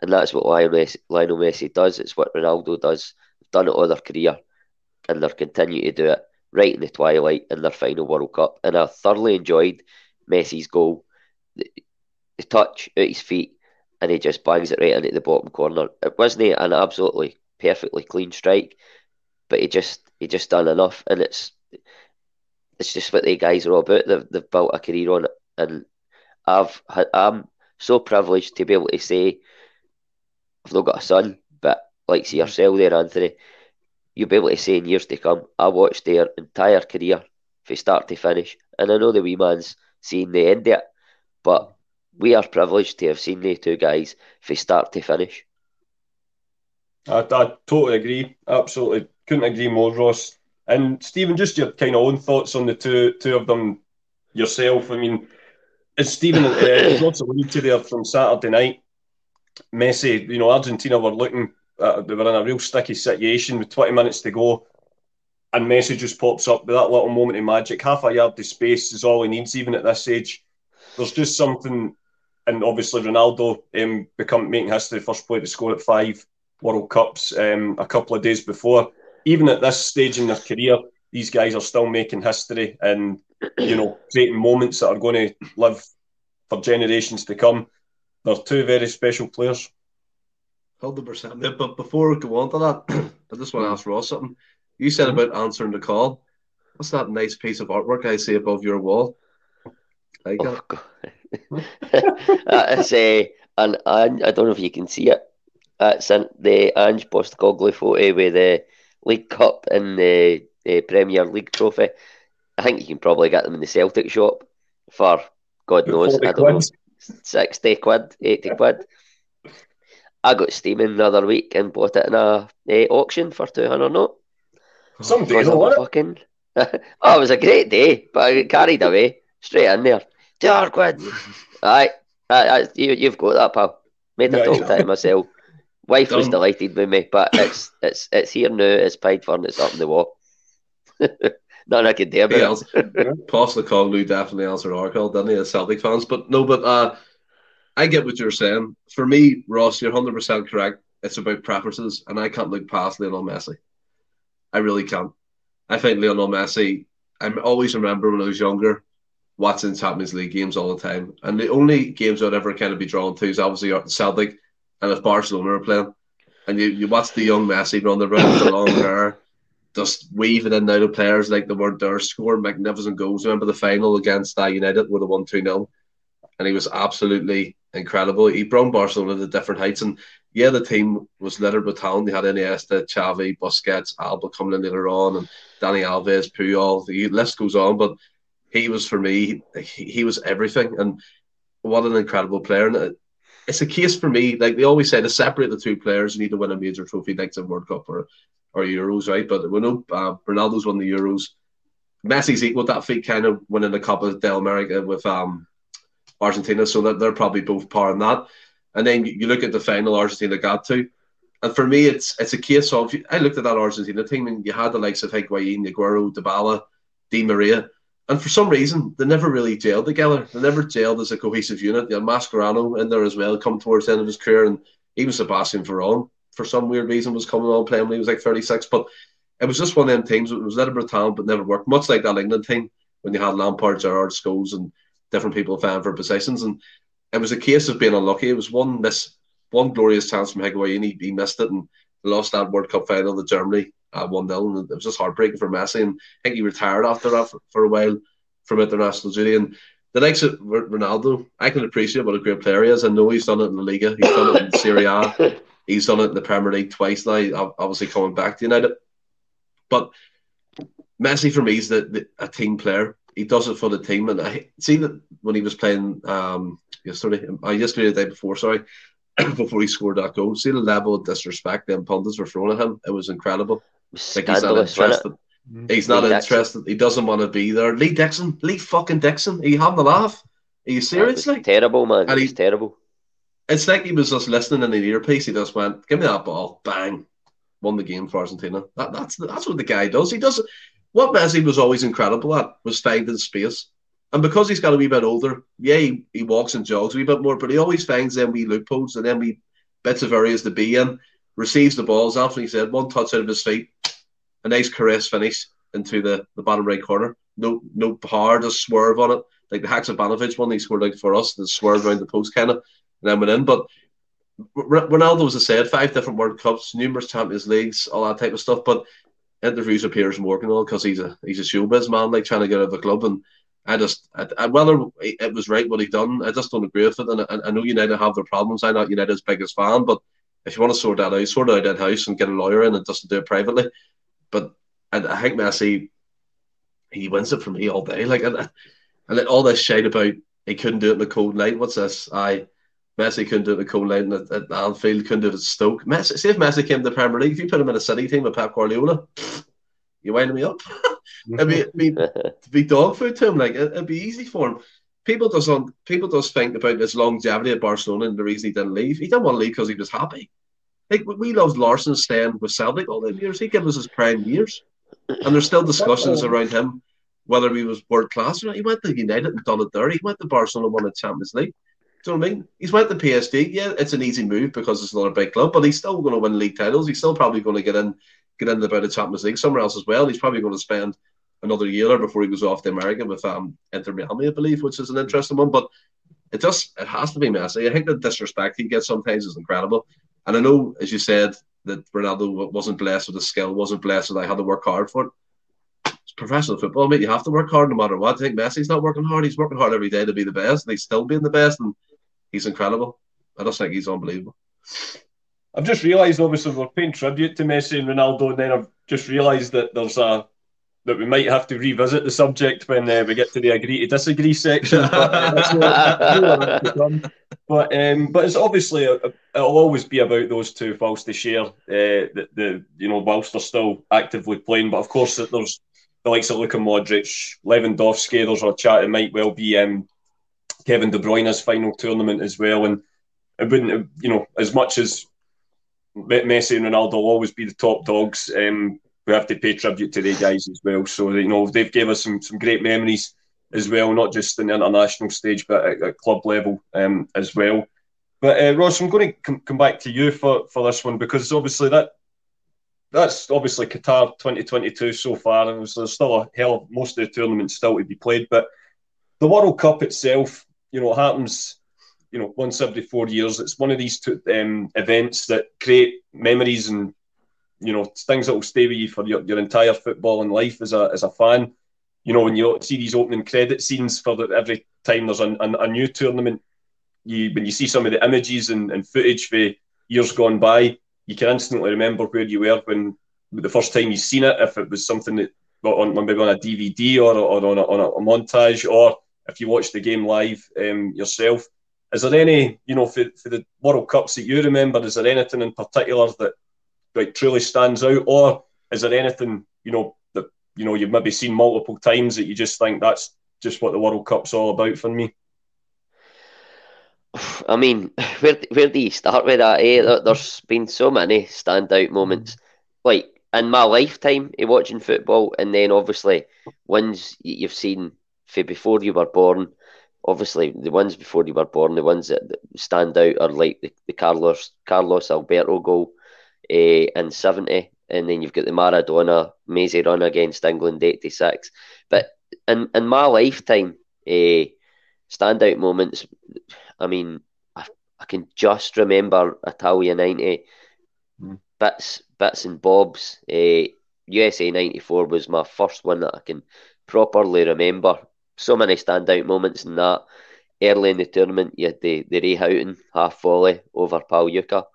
And that's what Lionel Messi, Lionel Messi does. It's what Ronaldo does. They've done it all their career, and they're continuing to do it right in the twilight in their final World Cup. And I thoroughly enjoyed Messi's goal. The, the touch at his feet, and he just bangs it right into the bottom corner. It wasn't an absolutely perfectly clean strike, but he just he just done enough, and it's it's just what the guys are all about. They've, they've built a career on it, and I've I'm so privileged to be able to say I've not got a son, but like see yourself there, Anthony, you'll be able to say in years to come, I watched their entire career from start to finish, and I know the wee man's seen the end of it, but we are privileged to have seen the two guys from start to finish. I, I totally agree. Absolutely couldn't agree more, Ross. And Stephen, just your kind of own thoughts on the two two of them yourself. I mean, as Stephen uh, Ross alluded to there from Saturday night, Messi, you know, Argentina were looking, uh, they were in a real sticky situation with 20 minutes to go. And Messi just pops up with that little moment of magic. Half a yard of space is all he needs, even at this age. There's just something, and obviously Ronaldo um, become making history, first player to score at five World Cups um, a couple of days before. Even at this stage in their career, these guys are still making history and you know creating moments that are going to live for generations to come. They're two very special players. Hundred percent. But before we go on to that, I just want to ask Ross something. You said about answering the call. What's that nice piece of artwork I see above your wall? I oh, That's a, and I, I don't know if you can see it. That's in the Ange Postecoglou photo with the League Cup and the, the Premier League trophy. I think you can probably get them in the Celtic shop for God knows, I don't know, 60 quid, 80 quid. I got steaming the other week and bought it in a, a auction for 200 note. Some days, fucking... oh, it was a great day, but I got carried away straight in there. 200 quid. Aye, I, I, you, you've got that, pal. Made a yeah, talk to myself. Wife Dumb. was delighted with me, but it's it's it's here now. It's paid for and it's up in the wall. Nothing I can do about it. Postecoglou definitely answered our call, didn't he, as Celtic fans? But no, but uh, I get what you're saying. For me, Ross, you're 100% correct. It's about preferences, and I can't look past Lionel Messi. I really can't. I think Lionel Messi, I always remember when I was younger, watching Champions League games all the time. And the only games I'd ever kind of be drawn to is obviously Celtic and if Barcelona are playing. And you, you watch the young Messi run the round with the long hair just weaving in and out of players like they weren't there, scoring magnificent goals. Remember the final against uh, United with a 1 2 0? And he was absolutely incredible. He brought Barcelona to different heights. And yeah, the team was littered with talent. They had Iniesta, Xavi, Busquets, Alba coming in later on, and Dani Alves, Puyol. The list goes on. But he was, for me, he, he was everything. And what an incredible player. And it's a case for me, like they always say, to separate the two players, you need to win a major trophy like the World Cup or or Euros, right? But we know uh, Ronaldo's won the Euros. Messi's equal that feat, kind of winning the Copa del America with um, Argentina, so that they're probably both par in that. And then you look at the final Argentina got to, and for me, it's it's a case of I looked at that Argentina team and you had the likes of Higuain, Aguero, Dybala, Di Maria, and for some reason they never really gelled together. They never gelled as a cohesive unit. You had Mascherano in there as well, come towards the end of his career, and even Sebastian Veron for some weird reason was coming on playing when he was like 36. But it was just one of them teams. It was a little bit of talent, but never worked. Much like that England team when you had Lampard, Gerrard, Scholes, and different people vying for positions. And it was a case of being unlucky. It was one miss, one glorious chance from Higuain. He, he missed it and lost that World Cup final to Germany at 1 0. And it was just heartbreaking for Messi. And I think he retired after that for, for a while from international duty. And the next Ronaldo, I can appreciate what a great player he is. I know he's done it in the Liga, he's done it in Serie A, He's done it in the Premier League twice now, obviously coming back to United. But Messi for me is the, the, a team player. He does it for the team, and I see that when he was playing um, yesterday, uh, yesterday the day before, sorry, before he scored that goal. See the level of disrespect them pundits were throwing at him. It was incredible. Like he's not interested. Mm. He's not Lee interested. Dixon. He doesn't want to be there. Lee Dixon, Lee fucking Dixon. Are you having a laugh? Are you serious? Like terrible, man. And he's terrible. It's like he was just listening in the earpiece. He just went, "Give me that ball, bang." Won the game for Argentina. That, that's that's what the guy does. He does what Messi was always incredible at was finding space. And because he's got a wee bit older, yeah, he, he walks and jogs a wee bit more, but he always finds them wee loopholes and then wee bits of areas to be in. Receives the ball, balls. Anthony said one touch out of his feet, a nice caress finish into the, the bottom right corner. No no power, just swerve on it. Like the Haksabanovic one he scored like for us, the swerve around the post kind of, and then went in. But Ronaldo, as I said, five different World Cups, numerous Champions Leagues, all that type of stuff. But interviews with Piers Morgan all because he's a he's a showbiz man, like trying to get out of the club. And I just, I, I, whether it was right what he done, I just don't agree with it. And I, I know United have their problems. I'm not United's biggest fan, but if you want to sort that out, sort out that house and get a lawyer in and just do it privately. But I, I think Messi, he wins it for me all day. Like, and, and all this shade about he couldn't do it in the cold night. What's this? I Messi couldn't do it in the cold night at, at Anfield, couldn't do it at Stoke. Messi, see if Messi came to the Premier League, if you put him in a City team with Pep Guardiola, you wind me up. it'd, be, it'd, be, it'd be dog food to him. Like it, would be easy for him. People does on people does think about his longevity at Barcelona and the reason he didn't leave. He didn't want to leave because he was happy. Like we loved Larsson staying with Celtic all the years. He gave us his prime years, and there's still discussions around him whether he was world class or not. He went to United and done it there. He went to Barcelona, won the Champions League. Do you know what I mean? He's went to PSG. Yeah, it's an easy move because it's another big club, but he's still going to win league titles. He's still probably going to get in, get in about a Champions League somewhere else as well. He's probably going to spend another year before he goes off to America with um Inter Miami, I believe, which is an interesting one. But it just it has to be Messi. I think the disrespect he gets sometimes is incredible. And I know, as you said, that Ronaldo wasn't blessed with the skill, wasn't blessed with I had to work hard for it. It's professional football, mate. You have to work hard no matter what. I think Messi's not working hard. He's working hard every day to be the best, and he's still being the best. And he's incredible. I just think he's unbelievable. I've just realised, obviously, we're paying tribute to Messi and Ronaldo, and then I've just realised that there's a that we might have to revisit the subject when uh, we get to the agree to disagree section. But, uh, but, um, but it's obviously a, a, it'll always be about those two whilst they share uh, the, the you know whilst they're still actively playing. But of course, there's the likes of Luka Modric, Lewandowski. There's a chat. It might well be um, Kevin De Bruyne's final tournament as well. And it wouldn't, you know, as much as Messi and Ronaldo will always be the top dogs, um, we have to pay tribute to the guys as well. So, you know, they've gave us some, some great memories as well, not just in the international stage, but at, at club level um, as well. But uh, Ross, I'm going to com- come back to you for, for this one because obviously that that's obviously Qatar 2022 so far, and there's still a hell most of the tournaments still to be played. But the World Cup itself, you know, happens, you know, once every four years. It's one of these two, um, events that create memories and, you know, things that will stay with you for your, your entire football and life as a as a fan. You know, when you see these opening credit scenes for the, every time there's a, a, new tournament, you when you see some of the images and, and footage for years gone by, you can instantly remember where you were when the first time you seen it, if it was something that on maybe on a DVD or, or on, a, on a montage, or if you watch the game live um, yourself. Is there any, you know, for, for the World Cups that you remember, is there anything in particular that like truly stands out, or is there anything, you know, that you know you've maybe seen multiple times that you just think that's just what the World Cup's all about for me? I mean, where where do you start with that? Eh? There's been so many standout moments, like in my lifetime of watching football, and then obviously ones you've seen for before you were born. Obviously, the ones before you were born, the ones that, stand out are like the, the Carlos Carlos Alberto goal uh, in seventy, and then you've got the Maradona Mazy run against England eighty six. But in in my lifetime, uh, standout moments. I mean, I, I can just remember Italia ninety mm. bits bits and bobs. Uh, USA ninety four was my first one that I can properly remember so many standout moments in that. Early in the tournament, you had the, the Ray Houghton half volley over Pagliuca.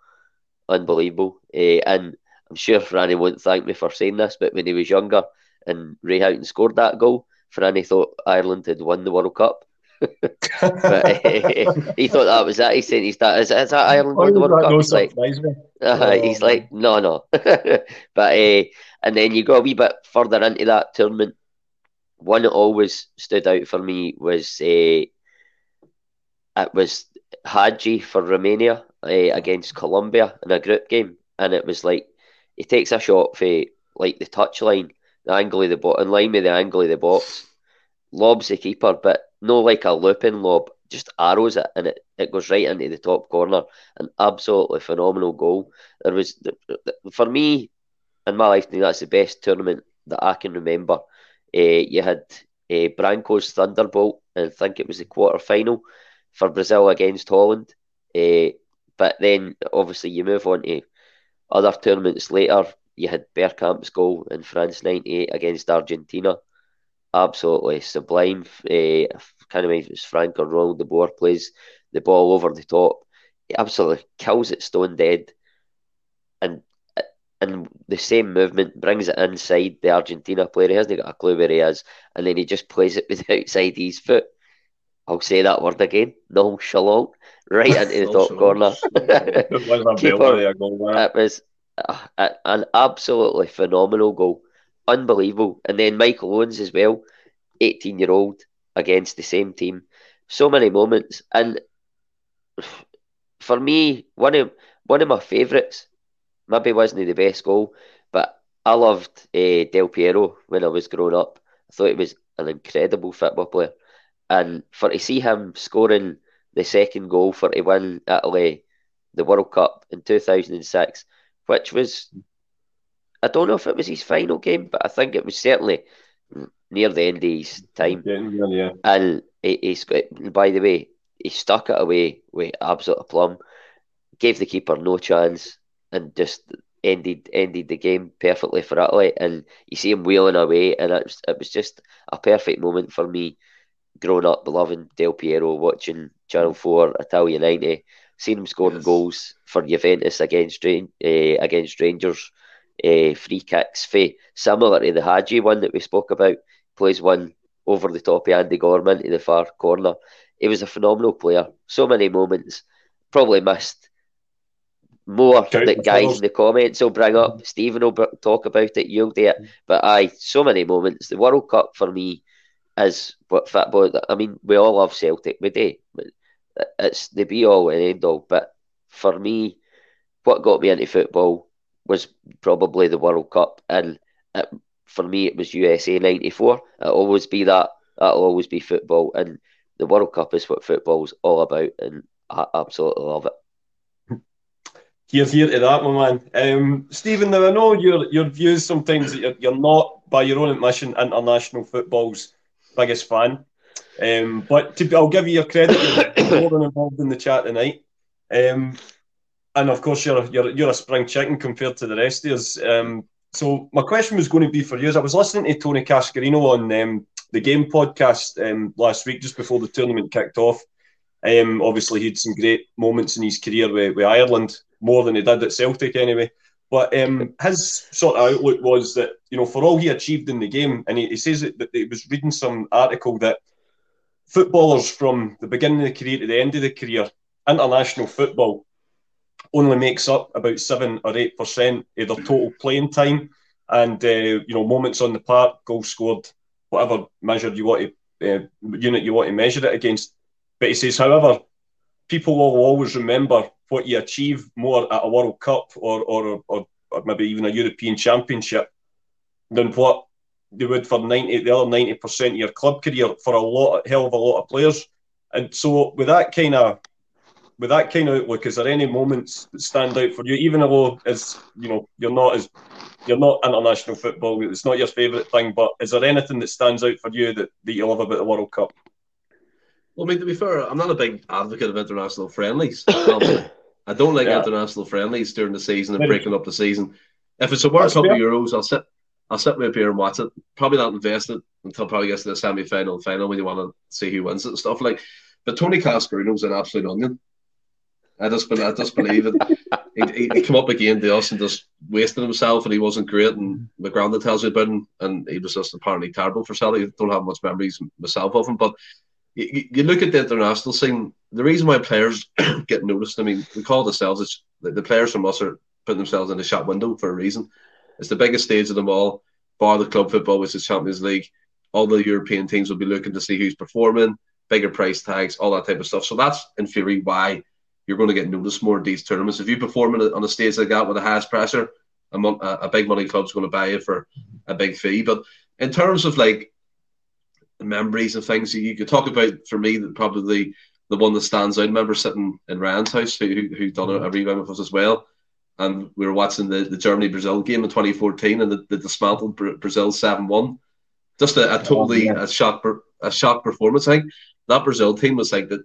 Unbelievable. Uh, and I'm sure Franny won't thank me for saying this, but when he was younger and Ray Houghton scored that goal, Franny thought Ireland had won the World Cup. but uh, he thought that was that. He said he's that. Is, that Ireland won the World Cup? He's like, uh, he's like, no, no. but uh, and then you go a wee bit further into that tournament. One that always stood out for me was uh, it was Hagi for Romania uh, against Colombia in a group game, and it was like he takes a shot for like the touchline, the angle of the ball, in line with the angle of the box, lobs the keeper, but no like a looping lob, just arrows it, and it, it goes right into the top corner. An absolutely phenomenal goal. There was for me in my lifetime, that's the best tournament that I can remember. Uh, you had uh, Branco's Thunderbolt, and I think it was the quarter final for Brazil against Holland. Uh, but then obviously you move on to other tournaments later. You had Bergkamp's goal in France '98 against Argentina. Absolutely sublime. Uh, kind of if it's Frank or Ronald de Boer plays the ball over the top. He absolutely kills it stone dead. And and the same movement brings it inside the Argentina player. He hasn't got a clue where he is, and then he just plays it with outside his foot. I'll say that word again. Nonchalant, right into the top corner. Keeper, it was uh, an absolutely phenomenal goal, unbelievable. And then Michael Owens as well, eighteen-year-old against the same team. So many moments, and for me, one of one of my favourites. Maybe wasn't the best goal, but I loved uh, Del Piero when I was growing up. I thought he was an incredible football player. And for to see him scoring the second goal for to win Italy the World Cup in 2006, which was, I don't know if it was his final game, but I think it was certainly near the end of his time. Yeah, yeah. And he, he's by the way, he stuck it away with absolute aplomb, gave the keeper no chance, and just ended ended the game perfectly for Italy. And you see him wheeling away, and it was, it was just a perfect moment for me growing up loving Del Piero, watching Channel 4, Italia 90, seeing him scoring yes. goals for Juventus against uh, against Rangers, uh, free kicks, for, similar to the Hagi one that we spoke about, plays one over the top of Andy Goram to the far corner. He was a phenomenal player. So many moments. Probably missed more that guys in the comments will bring up. Stephen will talk about it. You'll do it. But I, so many moments. The World Cup for me is what football. I mean, we all love Celtic, we do. It's the be all and end all. But for me, what got me into football was probably the World Cup, and it, for me, it was USA '94. It'll always be that. That'll always be football, and the World Cup is what football's all about, and I absolutely love it. Here's here to that, my man. Um, Stephen, now I know your your views sometimes that you're, you're not, by your own admission, international football's biggest fan. Um, but to, I'll give you your credit. You're more than involved in the chat tonight. Um, and of course, you're, you're you're a spring chicken compared to the rest of us. Um, so my question was going to be for you. As I was listening to Tony Cascarino on um, the Game podcast um, last week, just before the tournament kicked off. Um, obviously, he had some great moments in his career with, with Ireland, more than he did at Celtic anyway. But um, his sort of outlook was that, you know, for all he achieved in the game, and he, he says that, that he was reading some article that footballers from the beginning of the career to the end of the career, international football only makes up about seven or eight percent of their total playing time, and uh, you know moments on the park, goals scored, whatever measure you want to uh, unit you want to measure it against. But he says, however, people will always remember what you achieve more at a World Cup or, or, or, or maybe even a European Championship than what they would for 90 the other 90% of your club career for a lot hell of a lot of players. And so with that kind of with that kind of outlook, is there any moments that stand out for you, even though as you know you're not as you're not international football, it's not your favourite thing, but is there anything that stands out for you that, that you love about the World Cup? Well, I mean, to be fair, I'm not a big advocate of international friendlies. I don't like yeah. international friendlies during the season and breaking up the season. If it's a World Cup of Euros, I'll sit, I'll sit with here and watch it. Probably not invest it until probably gets to the semi final final when you want to see who wins it and stuff like. But Tony Cascarino's an absolute onion. I just, I just believe it. he, he, came up again to us and just wasted himself, and he wasn't great. And my granddad tells me about him, and he was just apparently terrible for. I don't have much memories myself of him, but you, you look at the international scene. The reason why players get noticed, I mean, we call ourselves. The, the players from us are putting themselves in the shop window for a reason. It's the biggest stage of them all, bar the club football, which is Champions League. All the European teams will be looking to see who's performing, bigger price tags, all that type of stuff. So that's in theory why you're going to get noticed more in these tournaments. If you perform on a stage like that with the highest pressure, a, a big money club's going to buy you for a big fee. But in terms of like memories and things, you could talk about for me that probably the one that stands out. I remember sitting in Ryan's house, who who done a, a with us as well, and we were watching the, the Germany Brazil game in 2014, and the, the dismantled Brazil seven one. Just a, a totally a shock a shock performance. I think that Brazil team was like that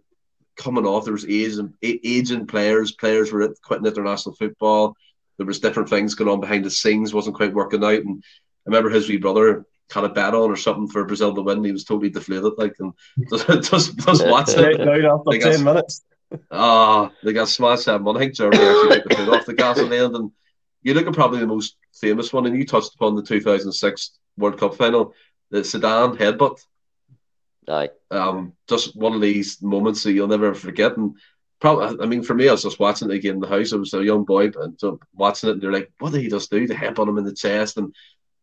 coming off. There was aging, aging players. Players were quitting international football. There was different things going on behind the scenes. wasn't quite working out. And I remember his wee brother kind of bet on or something for Brazil to win. He was totally deflated, like, and just just, just watch it. after ten minutes. Ah, oh, they got smashed seven one. I think Germany actually took the foot off the gas in the end. And you look at probably the most famous one, and you touched upon the 2006 World Cup final, the Zidane headbutt. Aye. Um, just one of these moments that you'll never forget. And probably, I mean, for me, I was just watching it again in the house. I was a young boy, and so watching it, and they're like, "What did he just do?" The headbutt him in the chest, and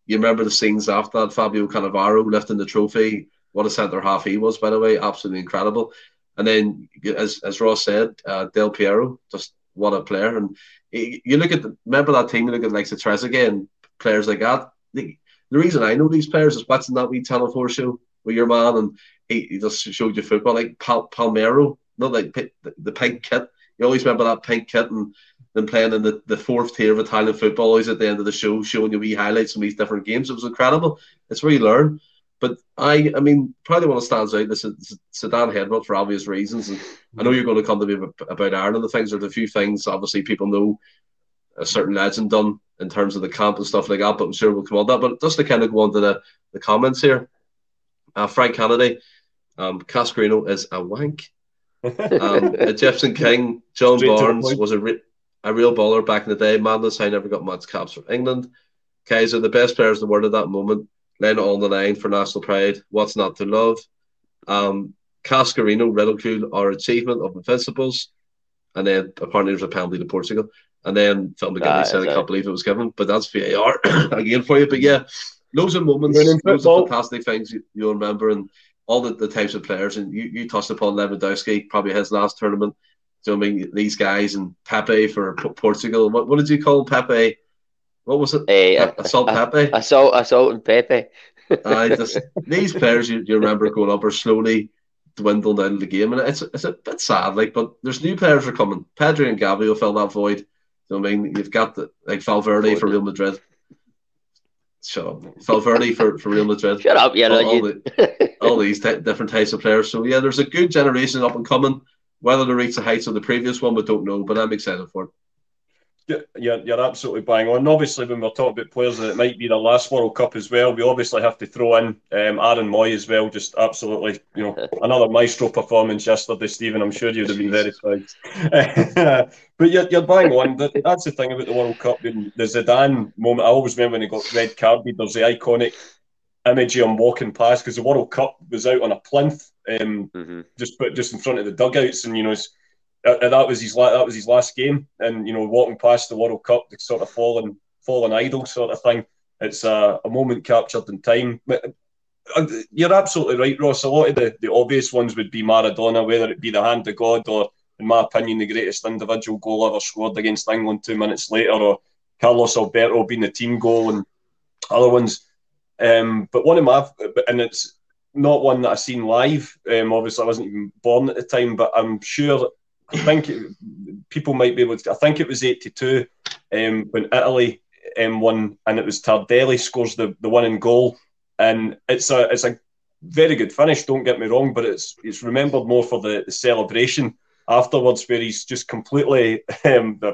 you remember the scenes after that. Fabio Cannavaro lifting the trophy. What a centre half he was, by the way, absolutely incredible. And then, as as Ross said, uh, Del Piero, just what a player. And you look at the, remember that team. You look at like the and players like that. The, the reason I know these players is watching that wee Channel show with your man, and he, he just showed you football like Pal- Palermo, not like the, the pink kit. You always remember that pink kit and then playing in the, the fourth tier of Italian football. Always at the end of the show, showing you wee highlights from these different games. It was incredible. It's where you learn. But I, I mean, probably one that stands out. This is Zidane headbutt for obvious reasons, and I know you're going to come to me about Ireland. And the things there's a few things. Obviously, people know a certain legend done in terms of the camp and stuff like that. But I'm sure we'll come on that. But just to kind of go on to the, the comments here, uh, Frank Kennedy, um, Cascarino is a wank. um, Egyptian King John Straight Barnes was a re- a real baller back in the day. Madness, I never got much caps for England. Kaiser, the best players in the world at that moment, laying on the line for national pride. What's not to love? Um, Cascarino ridicule our achievement of invincibles, and then apparently there's a penalty to Portugal. And then Phil McGinley said, "I can't believe it was given," but that's VAR again for you. But yeah, loads of moments, loads of fantastic things you, will remember, and all the, the types of players. And you, you touched upon Lewandowski, probably his last tournament. So I mean, these guys and Pepe for Portugal. What, what did you call Pepe? What was it? Uh, assault Pepe. Assault, assault, and Pepe. uh, just, these players you, you remember going up are slowly dwindling out of the game, and it's it's a bit sad. Like, but there's new players are coming. Pedri and Gavi will fill that void. You know I mean, you've got the like Valverde for Real Madrid. Shut up, Valverde for, for Real Madrid. Shut up, yeah. All, all, the, all these t- different types of players. So yeah, there's a good generation up and coming. Whether they reach the heights of the previous one, we don't know, but I'm excited for it. Yeah, you're, you're absolutely bang on. obviously, when we're talking about players that it might be the last World Cup as well, we obviously have to throw in um, Aaron Mooy as well. Just absolutely, you know, another maestro performance yesterday, Stephen. I'm sure you'd have been very proud. but you're, you're bang on. That's the thing about the World Cup. The Zidane moment, I always remember when he got red carded, there's the iconic image of him walking past because the World Cup was out on a plinth um, mm-hmm. just put just in front of the dugouts, and you know, uh, that was his la- that was his last game, and you know, walking past the World Cup, the sort of fallen fallen idol sort of thing. It's a, a moment captured in time. But, uh, you're absolutely right, Ross. A lot of the, the obvious ones would be Maradona, whether it be the hand of God or, in my opinion, the greatest individual goal ever scored against England two minutes later, or Carlos Alberto being the team goal and other ones. Um, but one of my, and it's not one that I've seen live. Um, obviously, I wasn't even born at the time, but I'm sure. I think it, people might be able to. I think it was '82 um, when Italy um, won, and it was Tardelli scores the, the winning goal, and it's a it's a very good finish. Don't get me wrong, but it's it's remembered more for the, the celebration afterwards, where he's just completely um.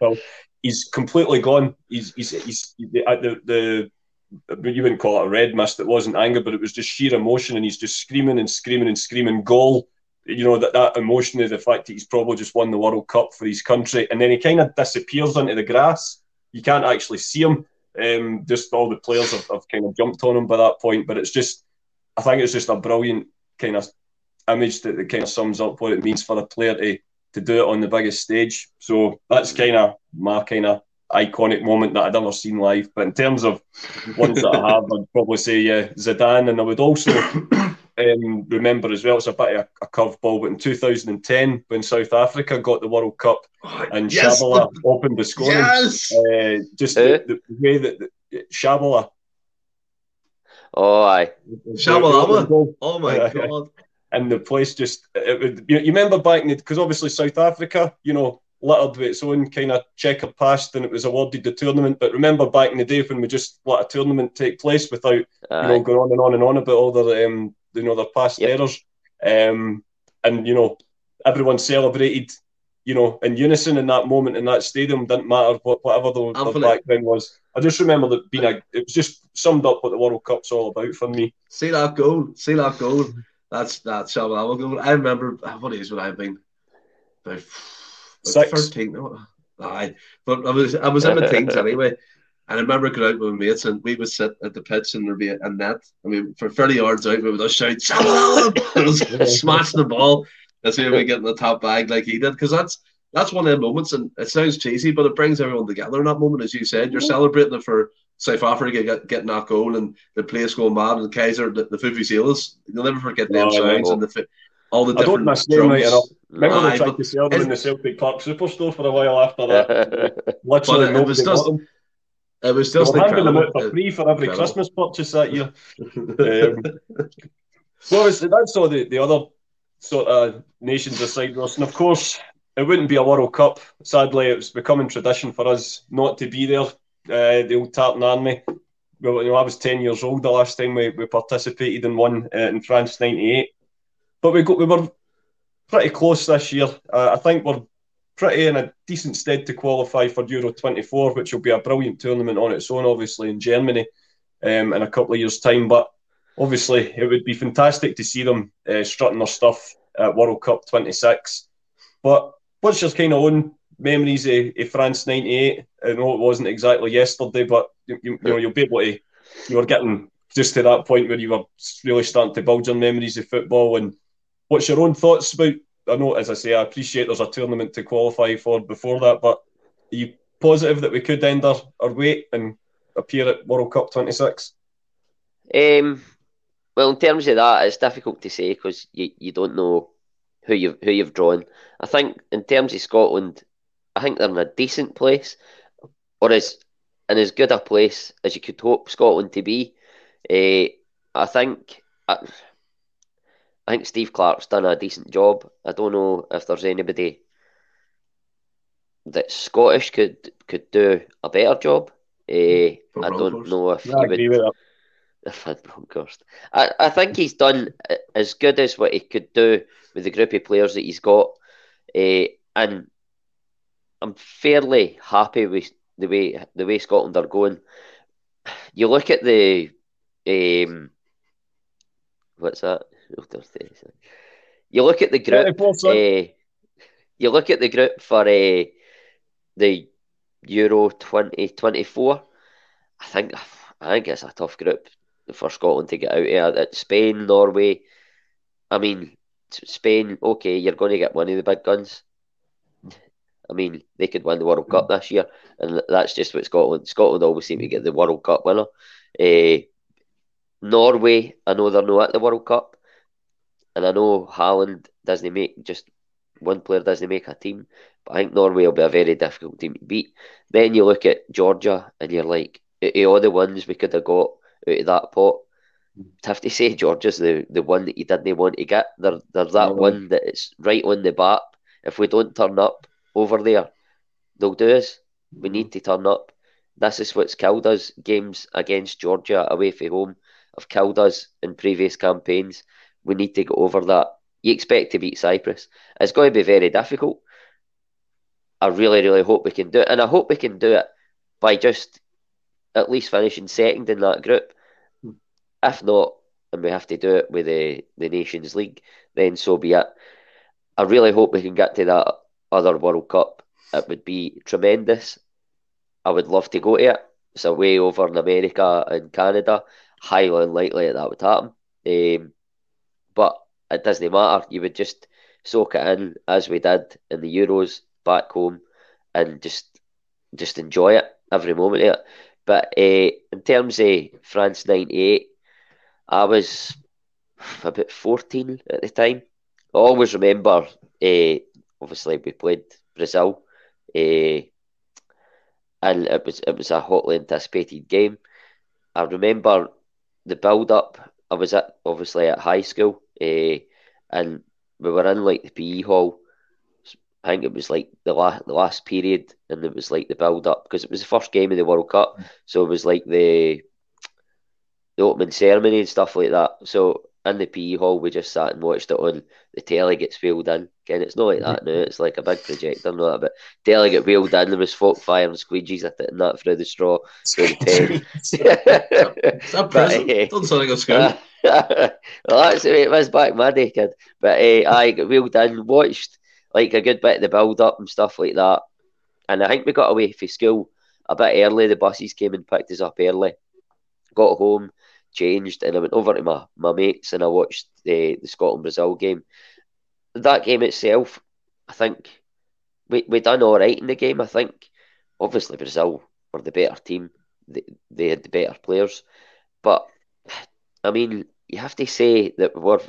Uh, he's completely gone. He's he's he's the the you wouldn't call it a red mist. It wasn't anger, but it was just sheer emotion, and he's just screaming and screaming and screaming goal. You know that that emotion of the fact that he's probably just won the World Cup for his country, and then he kind of disappears into the grass. You can't actually see him. Um, just all the players have, have kind of jumped on him by that point, but it's just, I think it's just a brilliant kind of image that, that kind of sums up what it means for a player to to do it on the biggest stage. So that's kind of my kind of iconic moment that I'd ever seen live. But in terms of ones that I have, I'd probably say yeah, Zidane, and I would also um, remember as well. It's a bit of a, a curveball, but in 2010 when South Africa got the World Cup oh, and yes, Tshabalala the... opened the scoring, yes! uh, just the, the, way that the, Tshabalala. Oh, aye. Tshabalala. Oh my uh, god and the place just it would you, you remember back in because obviously South Africa, you know, littered with its own kind of checkered past and it was awarded the tournament. But remember back in the day when we just let a tournament take place without Aye. you know going on and on and on about all the um you know their past yep. errors. Um and you know everyone celebrated you know, in unison in that moment in that stadium. Didn't matter what, whatever the, the background was. I just remember that being a, it was just summed up what the World Cup's all about for me. See that goal, see that goal. That's that's Shabbat. I remember what age would I have been? About, thirteen. Aye, but I was I was in the teens anyway. And I remember going out with my mates and we would sit at the pitch and there'd be a net. I mean, for 30 yards out, we would just shout, smash the ball. That's how we get in the top bag like he did. Because that's that's one of the moments, and it sounds cheesy, but it brings everyone together in that moment, as you said. You're celebrating it for South Africa get, getting that goal and the place going mad and Kaiser, the, the Vuvuzelas. You'll never forget them oh, sounds and the all the different I don't drums. Right enough. Remember they tried to sell them in the Celtic Park Superstore for a while after that. Literally, it, it was just, them. It was just they handing them out for free for every incredible. Christmas purchase that year. um, so that's all the, the other sort of nations aside, Ross. And of course, it wouldn't be a World Cup. Sadly, it's becoming tradition for us not to be there uh, the old Tartan Army. Well, you know, I was 10 years old the last time we, we participated in one uh, in France 98. But we got we were pretty close this year. Uh, I think we're pretty in a decent stead to qualify for Euro 24, which will be a brilliant tournament on its own, obviously, in Germany um, in a couple of years' time. But obviously, it would be fantastic to see them uh, strutting their stuff at World Cup 26. But what's your kind of own memories of, of France '98. I know it wasn't exactly yesterday, but you, you, know you'll be able to. You were getting just to that point where you were really starting to build your memories of football. And what's your own thoughts about? I know, as I say, I appreciate there's a tournament to qualify for before that, but are you positive that we could end our, our wait and appear at World Cup 26? Um, well, in terms of that, it's difficult to say because you, you don't know who you've who you've drawn. I think in terms of Scotland, I think they're in a decent place, or as in as good a place as you could hope Scotland to be. Uh, I think I, I think Steve Clarke's done a decent job. I don't know if there's anybody that Scottish could could do a better job. Uh, I don't know if yeah, he would. If I, I think he's done as good as what he could do with the group of players that he's got. Uh, and I'm fairly happy with the way the way Scotland are going. You look at the um, what's that? You look at the group. Uh, you look at the group for uh, the Euro twenty twenty four. I think I think it's a tough group for Scotland to get out of. Spain, Norway. I mean, Spain. Okay, you're going to get one of the big guns. I mean, they could win the World Cup this year, and that's just what Scotland. Scotland always seem to get the World Cup winner. Uh, Norway, I know they're not at the World Cup, and I know Haaland doesn't make just one player doesn't make a team, but I think Norway will be a very difficult team to beat. Then you look at Georgia, and you're like, all the ones we could have got out of that pot. To have to say Georgia's the, the one that you didn't want to get. They're, they're that mm. one that it's right on the bat. If we don't turn up, over there, they'll do us. We need to turn up. This is what's killed us. Games against Georgia away from home have killed us in previous campaigns. We need to go over that. You expect to beat Cyprus. It's going to be very difficult. I really, really hope we can do it. And I hope we can do it by just at least finishing second in that group. If not, and we have to do it with the, the Nations League, then so be it. I really hope we can get to that other World Cup, it would be tremendous. I would love to go to it. It's away over in America and Canada. Highly unlikely that that would happen. Um, it doesn't matter. You would just soak it in as we did in the Euros back home, and just just enjoy it every moment of it. But uh, in terms of France '98, I was about 14 at the time. I always remember, uh, obviously, we played Brazil, uh, and it was it was a hotly anticipated game. I remember the build up. I was at obviously at high school, uh, and we were in like the PE hall. I think it was like the last the last period, and it was like the build up because it was the first game of the World Cup, so it was like the the opening ceremony and stuff like that. So in the PE hall, we just sat and watched it on the telly gets wheeled in. Again, it's not like that now. It's like a big projector, not but telly get wheeled in. There was folk firing squeegees at it and that through the straw. Through the Is that present? Uh, Doesn't sound like a school. well, that's the way it was back my day, kid. But uh, I got wheeled in, watched like a good bit of the build up and stuff like that. And I think we got away from school a bit early. The buses came and picked us up early. Got home, changed, and I went over to my, my mates and I watched the, the Scotland Brazil game. That game itself, I think we we done all right in the game. I think obviously Brazil were the better team. They, they had the better players, but I mean you have to say that we're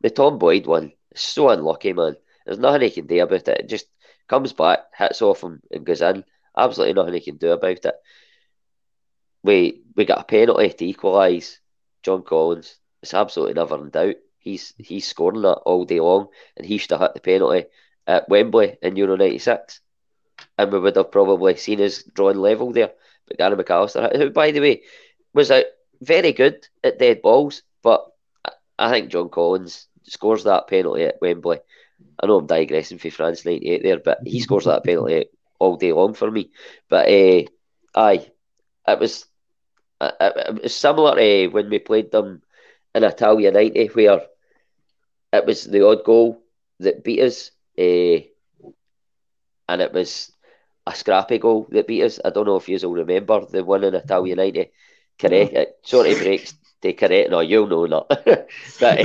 the Tom Boyd one is so unlucky, man. There's nothing he can do about it. It just comes back, hits off him, and goes in. Absolutely nothing he can do about it. We we got a penalty to equalise. John Collins. It's absolutely never in doubt. He's he's scoring that all day long, and he should have hit the penalty at Wembley in Euro '96, and we would have probably seen us drawing level there. But Gary McAllister, who by the way was a very good at dead balls, but I think John Collins scores that penalty at Wembley. I know I'm digressing for France '98 there, but he scores that penalty all day long for me. But uh, aye, it was it was similar to when we played them in Italia 90, where it was the odd goal that beat us, uh, and it was a scrappy goal that beat us. I don't know if you all remember the one in Italia 90. Correct. It sort of breaks to correct. No, you'll know not. but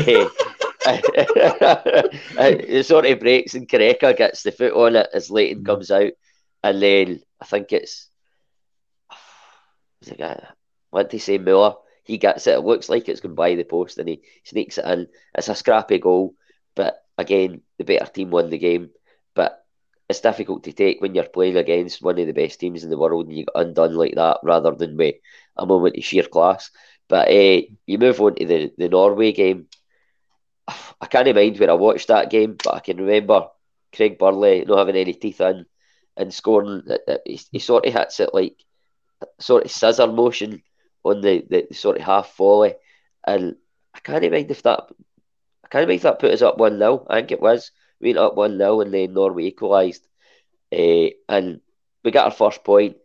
uh, it sort of breaks and Careca gets the foot on it as Leighton comes out. And then I think it's. What did he say, Muller? He gets it. It looks like it's going by the post and he sneaks it in. It's a scrappy goal, but again, the better team won the game. But it's difficult to take when you're playing against one of the best teams in the world and you get undone like that rather than with a moment of sheer class. But uh, you move on to the, the Norway game. I can't mind when I watched that game, but I can remember Craig Burley not having any teeth in and scoring. He, he sort of hits it like sort of scissor motion on the, the, sort of half volley, and I can't mind if that I can't mind if that put us up one 0 I think it was. We went up one 0 and then Norway equalised, uh, and we got our first point.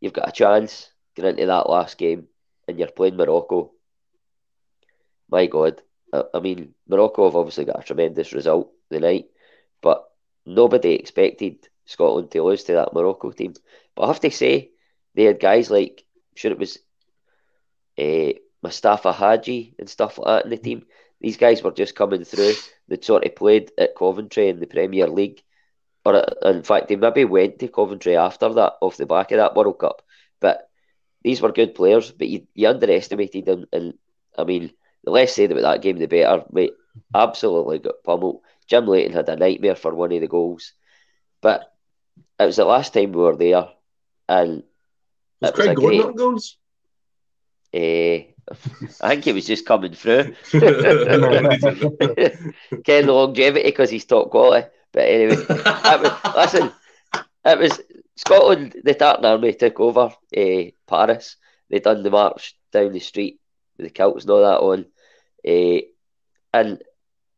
You've got a chance get into that last game, and you're playing Morocco. My God, I, I mean Morocco have obviously got a tremendous result the night, but nobody expected Scotland to lose to that Morocco team. But I have to say, they had guys like, sure it was uh, Mustafa Hadji and stuff like that in the team. These guys were just coming through. They'd sort of played at Coventry in the Premier League, or uh, in fact, they maybe went to Coventry after that off the back of that World Cup. But these were good players, but you, you underestimated them. And I mean, the less said about that game, the better. We absolutely got pummeled. Jim Leighton had a nightmare for one of the goals, but it was the last time we were there, and was Craig Gordon great, goals? Uh, I think he was just coming through. Getting the longevity because he's top quality. But anyway, was, listen, it was Scotland, the Tartan Army took over uh, Paris. They done the march down the street with the kilts and all that on. Uh, and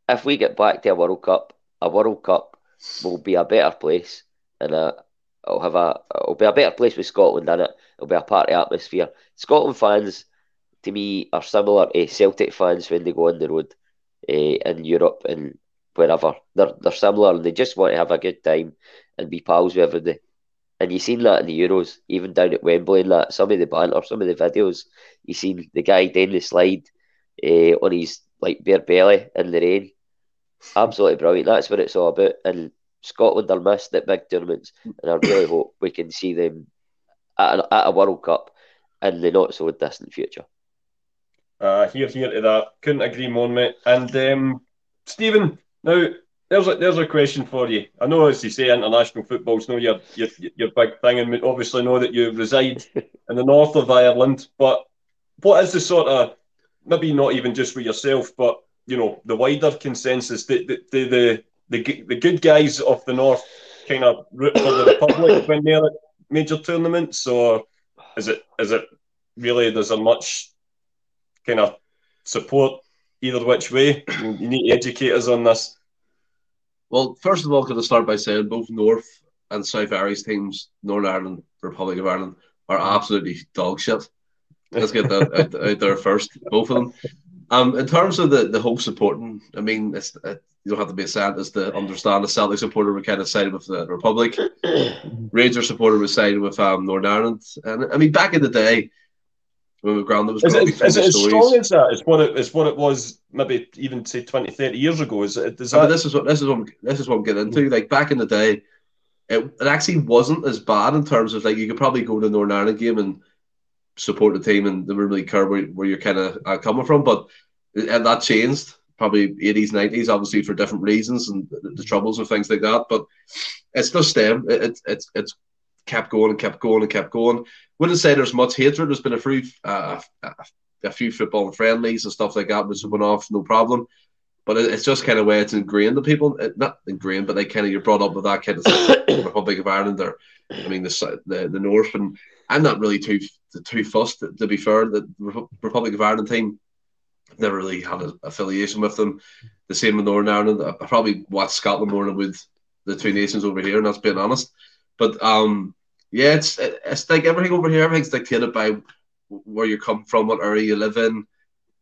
if we get back to a World Cup, a World Cup will be a better place and a, it'll have a it'll be a better place with Scotland in it. It'll be a party atmosphere. Scotland fans to me are similar to Celtic fans when they go on the road uh, in Europe and wherever. They're they're similar and they just want to have a good time and be pals with everybody. And you seen that in the Euros, even down at Wembley and that. Some of the banter, some of the videos, you seen the guy down the slide uh, on his like bare belly in the rain. absolutely brilliant. That's what it's all about. And Scotland are missed at big tournaments, and I really hope we can see them at, at a World Cup in the not so distant future. Uh, here, here to that. Couldn't agree more, mate. And um, Stephen, now there's a there's a question for you. I know, as you say, international football's no your your your big thing, and we obviously know that you reside in the north of Ireland. But what is the sort of maybe not even just for yourself, but you know the wider consensus that the the, the the the good guys of the north kind of root for the republic when they're at major tournaments, or is it is it really there's a much kind of support either which way? You need to educate us on this. Well, first of all, can I start by saying both North and South Irish teams, Northern Ireland, Republic of Ireland, are absolutely dog shit. Let's get that out, out, there first, both of them. Um, in terms of the, the whole supporting, I mean, it's, it, you don't have to be a scientist to understand A Celtic supporter were kind of sided with the Republic. Rangers supporter was sided with um, Northern Ireland. And I mean, back in the day, ground, there was is it, is it as strong as that? It's what it, it's what it was maybe even say 20, 30 years ago. Is it? Is that... I mean, this is what this is what this is what I'm getting into. Like back in the day, it, it actually wasn't as bad in terms of like you could probably go to the Northern Ireland game and support the team and they don't really care where, where you're kind of uh, coming from. But and that changed probably 80s, 90s, obviously for different reasons and the, the troubles and things like that. But it's just them. It, it, it's it's kept going and kept going and kept going. Wouldn't say there's much hatred. There's been a few uh, a few football friendlies and stuff like that, which went off no problem. But it, it's just kind of where it's ingrained to people. It, not ingrained, but they kind of you're brought up with that kind of Republic of Ireland or I mean the the, the North and I'm not really too too fussed to, be fair. The Republic of Ireland team never really had an affiliation with them. The same with Northern Ireland. I probably watch Scotland more than with the two nations over here, and that's being honest. But um, yeah, it's it's like everything over here. Everything's dictated by where you come from, what area you live in.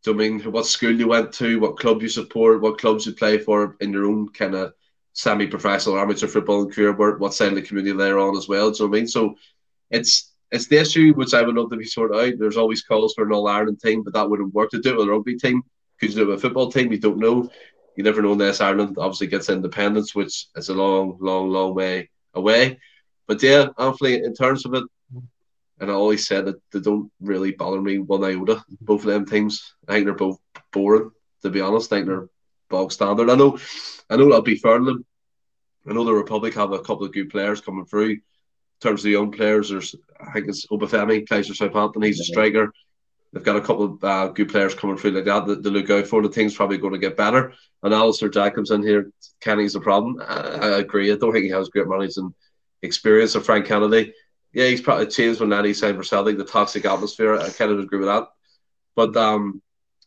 I mean what school you went to, what club you support, what clubs you play for in your own kind of semi-professional amateur football career, what side of the community they're on as well. Do you know I mean? So it's it's the issue which I would love to be sorted out. There's always calls for an All Ireland team, but that wouldn't work to do it with a rugby team. Could you do it with a football team? You don't know. You never know unless Ireland obviously gets independence, which is a long, long, long way away. But yeah, honestly, in terms of it, and I always said that they don't really bother me one iota. Both of them teams, I think they're both boring. To be honest, I think they're bog standard. I know, I know that'll be fair to them. I know the Republic have a couple of good players coming through. In terms of the young players, there's I think it's Obafemi plays for Southampton. He's a striker. They've got a couple of uh, good players coming through like that that they look out for. The thing's probably going to get better. And Alistair Jack comes in here. Kenny's a problem. I, I agree. I don't think he has great management experience of Frank Kennedy. Yeah, he's probably changed when Nanny signed for Celtic, the toxic atmosphere. I kind of agree with that. But um,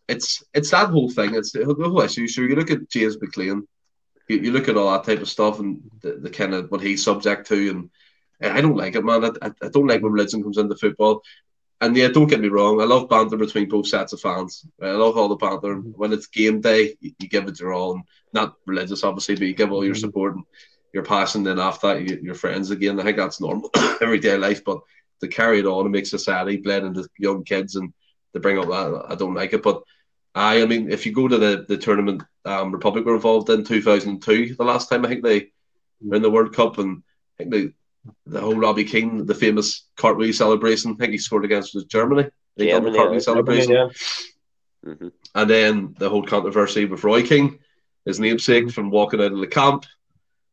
it's it's that whole thing. It's the whole issue. So you look at James McClean, you, you look at all that type of stuff and the, the kind of what he's subject to, and I don't like it, man. I, I don't like when religion comes into football. And yeah, don't get me wrong, I love banter between both sets of fans. I love all the banter. When it's game day, you, you give it your all, and not religious, obviously, but you give all your mm-hmm. support. And your passing, then after that, you, your friends again. I think that's normal, everyday life. But to carry it on and make society blend into young kids and to bring up that, I don't like it. But I, I mean, if you go to the, the tournament, um, Republic were involved in 2002, the last time I think they were in the World Cup, and I think they, the whole Robbie Keane, the famous cartwheel celebration, I think he scored against Germany. They yeah, done the cartwheel celebration. Yeah. Mm-hmm. And then the whole controversy with Roy Keane, his namesake, mm-hmm. from walking out of the camp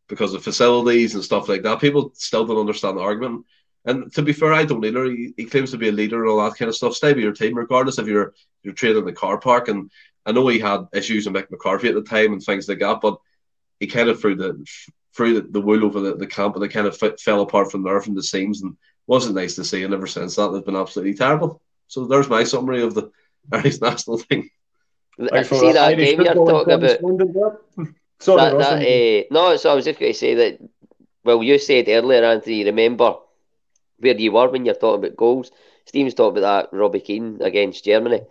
because of facilities and stuff like that. People still don't understand the argument. And to be fair, I don't either. He, he claims to be a leader and all that kind of stuff. Stay with your team, regardless if you're you're training in the car park. And I know he had issues with Mick McCarthy at the time and things like that, but he kind of threw the threw the, the wool over the, the camp and it kind of f- fell apart from there from the seams and wasn't nice to see. And ever since that, they've been absolutely terrible. So there's my summary of the Irish national thing. I see that game you're talking about. Sorry, that, that, uh, no, so I was just going to say that. Well, you said earlier, Anthony. Remember where you were when you're talking about goals. Steve's talking about that Robbie Keane against Germany.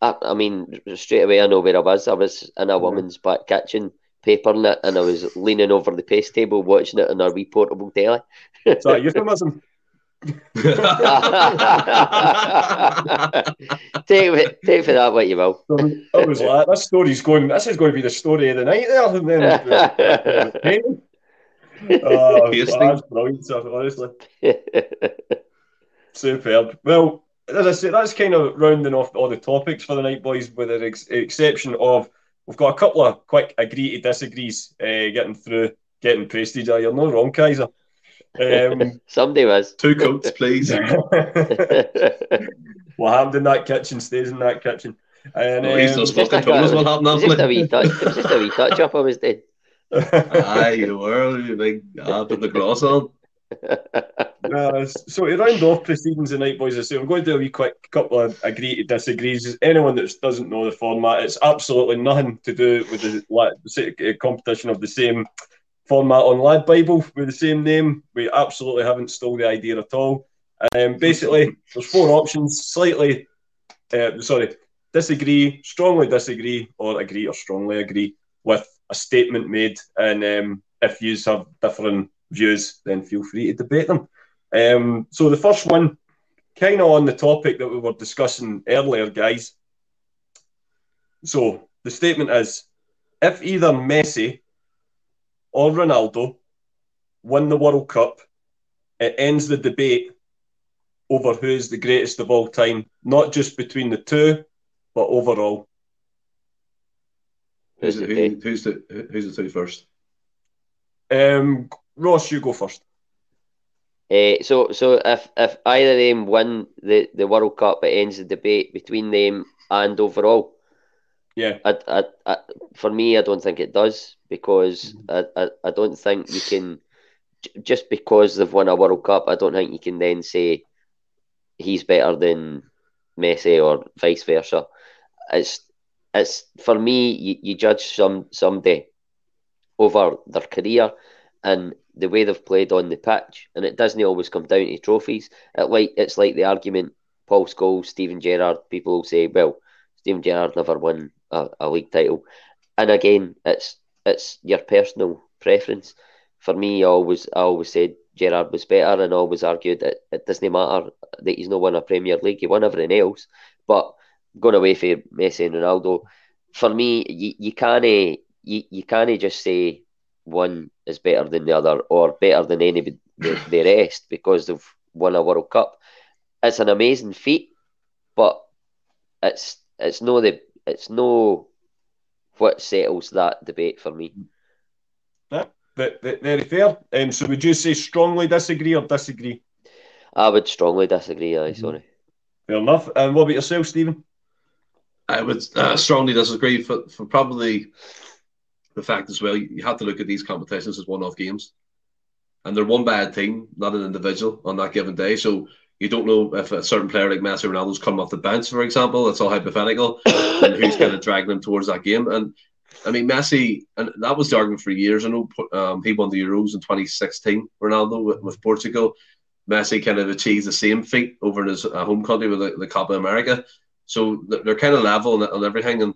I, I, mean, straight away I know where I was. I was in a woman's back kitchen papering it, and I was leaning over the paste table watching it on our wee portable telly. so euphemism. take, it, take for that what you will. So I was like, this story's going. This is going to be the story of the night there. And then, uh, that's brilliant stuff, honestly. Superb. Well, as I say, that's kind of rounding off all the topics for the night, boys, with the ex- exception of we've got a couple of quick agree to disagrees uh, getting through, getting prestige. You're not wrong, Kaiser. Um, Somebody was. Two coats, please. what happened in that kitchen stays in that kitchen. And, oh, he's um, just fucking told us what happened. It was just a wee touch. Just a wee touch up. I was dead. Aye, you were. You big ah, put the gloss on. uh, so to round off proceedings tonight, boys, I say I'm going to do a wee quick couple of agree to disagrees. Anyone that doesn't know the format, it's absolutely nothing to do with the competition of the same format on Lad Bible with the same name. We absolutely haven't stole the idea at all. Um, basically, there's four options: slightly, uh, sorry, disagree, strongly disagree, or agree or strongly agree with a statement made. And um, if you have different views, then feel free to debate them. Um, so the first one, kind of on the topic that we were discussing earlier, guys. So the statement is, if either Messi or Ronaldo win the World Cup, it ends the debate over who is the greatest of all time, not just between the two, but overall. Who's the, who, who's the who's the thirty first? Um, Ross, you go first. Uh, so, so if if either of them win the, the World Cup, it ends the debate between them and overall. Yeah. I, I, I, for me, I don't think it does because I, I, I don't think you can just because they've won a World Cup. I don't think you can then say he's better than Messi or vice versa. It's it's for me. You, you judge some somebody over their career and the way they've played on the pitch, and it doesn't always come down to trophies. It like it's like the argument Paul Scholes, Steven Gerrard. People will say, well, Steven Gerrard never won a, a league title, and again, it's it's your personal preference. For me, I always I always said Gerrard was better, and always argued that it doesn't matter that he's not won a Premier League. He won everything else, but going away for Messi and Ronaldo, for me, you, you can't you, you can't just say one is better than the other or better than any the, the rest because they've won a World Cup. It's an amazing feat, but it's it's no the it's no what settles that debate for me. Yeah, very fair. Um, so would you say strongly disagree or disagree? I would strongly disagree. Aye, sorry. Fair enough. And what about yourself, Stephen? I would uh, strongly disagree for, for probably the fact as well. You have to look at these competitions as one-off games, and they're won by a team, not an individual, on that given day. So you don't know if a certain player like Messi or Ronaldo's coming off the bench, for example. It's all hypothetical, and who's going to drag them towards that game. And I mean, Messi, and that was the argument for years. I know um, he won the Euros in 2016, Ronaldo with, with, Portugal. Messi kind of achieved the same feat over in his uh, home country with the, the Copa America. So they're kind of level and, everything. And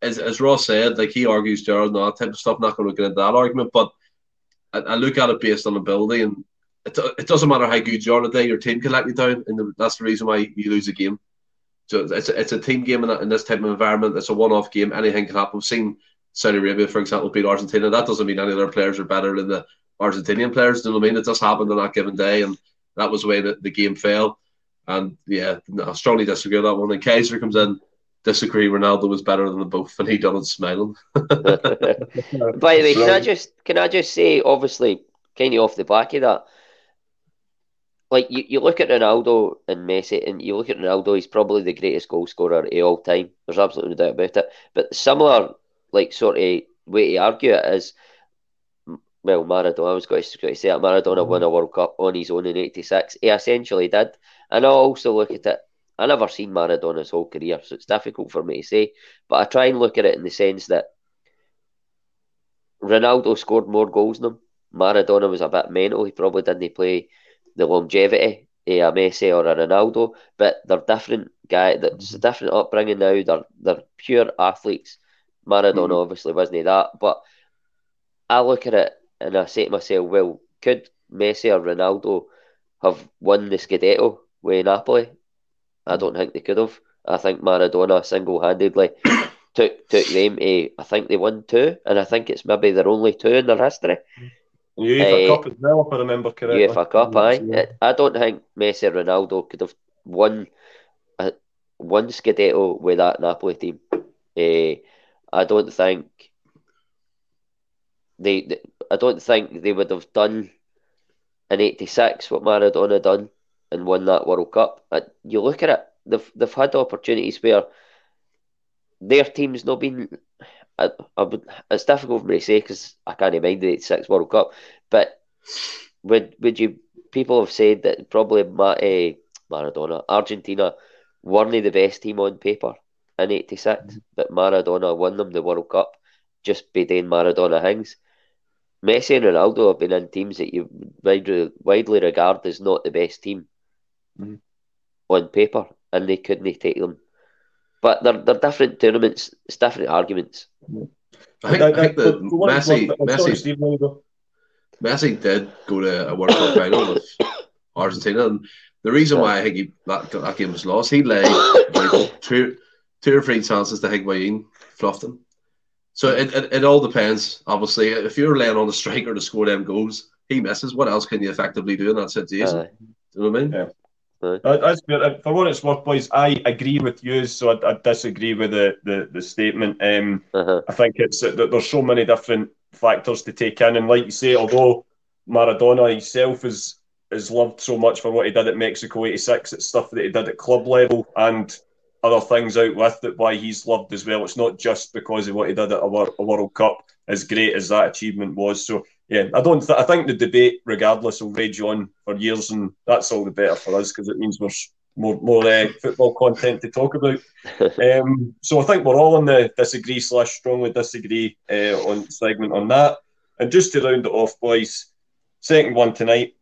as, as Ross said, like he argues Gerrard and all that type of stuff. Not going to get into that argument, but I, I look at it based on ability and it, it doesn't matter how good you are today, your team can let you down, and that's the reason why you lose a game. So it's a, it's a team game in, in this type of environment. It's a one-off game. Anything can happen. We've seen Saudi Arabia, for example, beat Argentina. That doesn't mean any other players are better than the Argentinian players. You know what I mean? It just happened on that given day, and that was the way that the game fell. And yeah, I strongly disagree with that one. And Kaiser comes in, disagree. Ronaldo was better than the both, and he done it smiling. By the way, can I just can I just say, obviously, kind of off the back of that, like you, you look at Ronaldo and Messi, and you look at Ronaldo, he's probably the greatest goal scorer of all time. There's absolutely no doubt about it. But similar, like sort of way to argue it is, well, Maradona. I was going to, going to say that Maradona won a mm-hmm. World Cup on his own in '86. He essentially did, and I also look at it. I never seen Maradona's whole career, so it's difficult for me to say. But I try and look at it in the sense that Ronaldo scored more goals than him. Maradona was a bit mental. He probably didn't play the longevity of a Messi or a Ronaldo, but they're different guy. That's mm-hmm. a different upbringing now. They're they're pure athletes. Maradona mm-hmm. obviously wasn't that, but I look at it and I say to myself, well, could Messi or Ronaldo have won the Scudetto with Napoli. I mm-hmm. don't think they could have. I think Maradona single handedly took took them to I think they won two, and I think it's maybe their only two in their history. Mm-hmm. UEFA uh, Cup as well, if I remember correctly. UEFA Cup, aye. I don't think Messi and Ronaldo could have won a, one Scudetto with that Napoli team. Uh, I don't think they, they, I don't think they would have done in '86 what Maradona done and won that World Cup. You look at it; they've they've had opportunities where their team's not been. I, I would, it's difficult for me to say because I can't mind the '86 World Cup, but would would you? People have said that probably Ma, uh, Maradona, Argentina, weren't the best team on paper in '86, mm-hmm. but Maradona won them the World Cup just by doing Maradona things. Messi and Ronaldo have been in teams that you widely, widely regard as not the best team mm-hmm. on paper, and they couldn't take them. But they're, they're different tournaments, it's different arguments. I think, I think that Messi, Messi, Messi did go to a World Cup final with Argentina, and the reason why I think he, that, that game was lost, he lay like two, two or three chances to Higuain fluffed him. So it, it, it, all depends, obviously. If you're laying on the striker to score them goals, he misses. What else can you effectively do in that situation? Uh, do you know what I mean? Yeah. That's good. For what it's worth, boys, I agree with you, so I, I disagree with the, the, the statement. Um, uh-huh. I think it's that there's so many different factors to take in, and like you say, although Maradona himself is is loved so much for what he did at Mexico '86, it's stuff that he did at club level and other things out with that why he's loved as well. It's not just because of what he did at a, a World Cup, as great as that achievement was. So yeah, I don't. Th- I think the debate, regardless, will rage on for years, and that's all the better for us because it means we're more more uh, football content to talk about. um, so I think we're all in the disagree slash strongly disagree uh, on segment on that. And just to round it off, boys, second one tonight.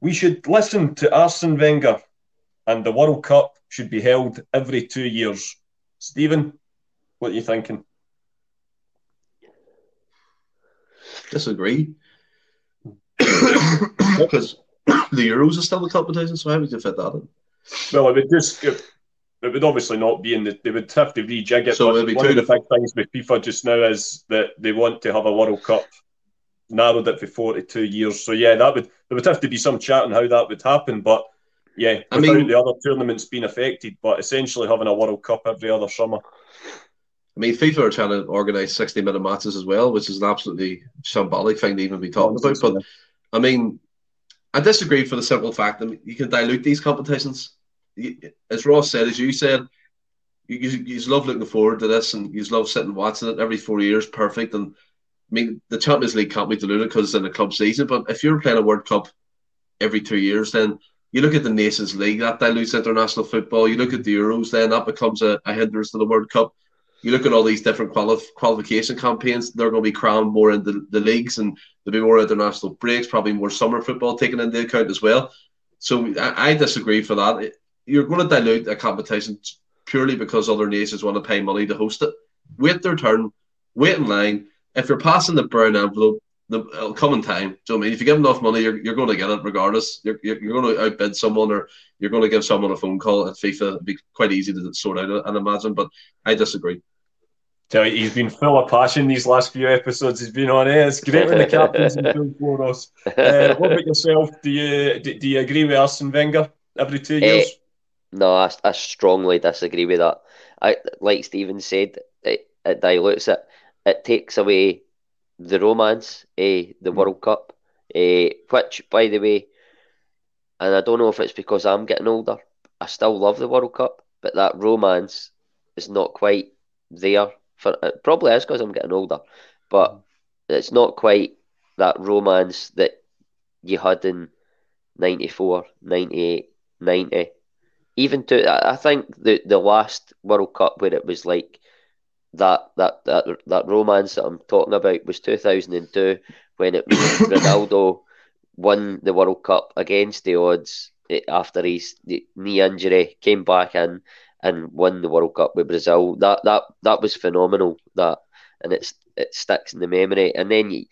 We should listen to Arsene Wenger, and the World Cup should be held every two years. Stephen, what are you thinking? Disagree. because the Euros are still the competition, so how would you fit that in? Well, it would just it, it would obviously not be in the. They would have to rejig it. So be one of the big things with FIFA just now is that they want to have a World Cup narrowed it for forty-two years. So yeah, that would there would have to be some chat on how that would happen, but. Yeah, I mean, the other tournaments being affected, but essentially having a World Cup every other summer. I mean, FIFA are trying to organise 60 minute matches as well, which is an absolutely shambolic thing to even be talking about. But I mean, I disagree for the simple fact that you can dilute these competitions. As Ross said, as you said, you, you love looking forward to this and you love sitting watching it every four years, perfect. And I mean, the Champions League can't be diluted because it's in the club season. But if you're playing a World Cup every two years, then you look at the Nations League, that dilutes international football. You look at the Euros, then that becomes a, a hindrance to the World Cup you look at all these different quali- qualification campaigns, they're going to be crammed more into the leagues and there'll be more international breaks, probably more summer football taken into account as well. So I, I disagree for that. You're going to dilute a competition purely because other nations want to pay money to host it. Wait their turn, wait in line. If you're passing the brown envelope, the, it'll come in time. Do you know I mean? If you give enough money, you're, you're going to get it regardless. You're, you're, you're going to outbid someone or you're going to give someone a phone call at FIFA. It'd be quite easy to sort out, I imagine, but I disagree. Tell you, he's been full of passion these last few episodes. He's been on it. It's great when the captain's in full for Uh, what about yourself? Do you do, do, you agree with Arsene Wenger every two years? Uh, no, I, I strongly disagree with that. I like Stephen said, it, it dilutes it. It takes away the romance, eh, the mm. World Cup, eh, which, by the way, and I don't know if it's because I'm getting older, I still love the World Cup, but that romance is not quite there for it probably is because I'm getting older, but mm. it's not quite that romance that you had in 94, 98, 90. Even to, I think the, the last World Cup where it was like that that that that romance that I'm talking about was 2002 when it Ronaldo won the World Cup against the odds eh, after his knee injury, came back in and won the World Cup with Brazil. That that that was phenomenal. That and it's it sticks in the memory. And then you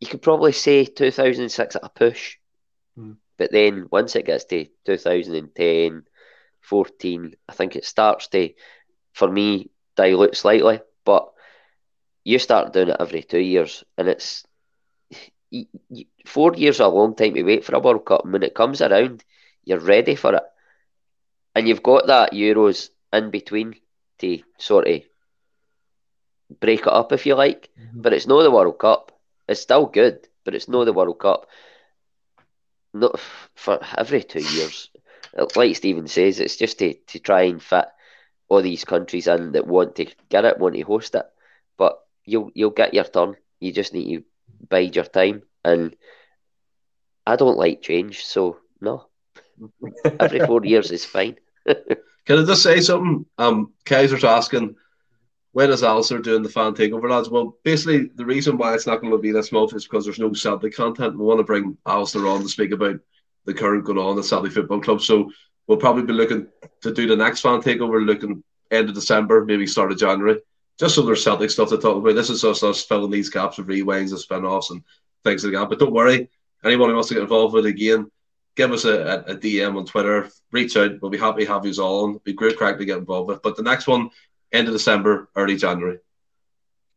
you could probably say 2006 at a push. Mm. But then once it gets to 2010, 14, I think it starts to, for me, dilute slightly. But you start doing it every two years, and it's four years a long time to wait for a World Cup. And when it comes around, you're ready for it, and you've got that Euros in between to sort of break it up if you like. Mm-hmm. But it's not the World Cup. It's still good, but it's not the World Cup. Not for every two years. Like Stephen says, it's just to, to try and fit all these countries in that want to get it, want to host it. But you'll you'll get your turn. You just need to bide your time. And I don't like change, so no. Every four years is fine. Can I just say something? Um, Kaiser's asking when is Alistair doing the fan takeover, lads? Well, basically, the reason why it's not going to be this month is because there's no Celtic content. We want to bring Alistair on to speak about the current going on at Celtic Football Club. So we'll probably be looking to do the next fan takeover, looking end of December, maybe start of January, just so there's Celtic stuff to talk about. This is just us filling these gaps of rewinds and spin offs and things like that. But don't worry, anyone who wants to get involved with it again, give us a, a, DM on Twitter, reach out. We'll be happy to have you all on. Be great crack to get involved with. But the next one end of December, early January.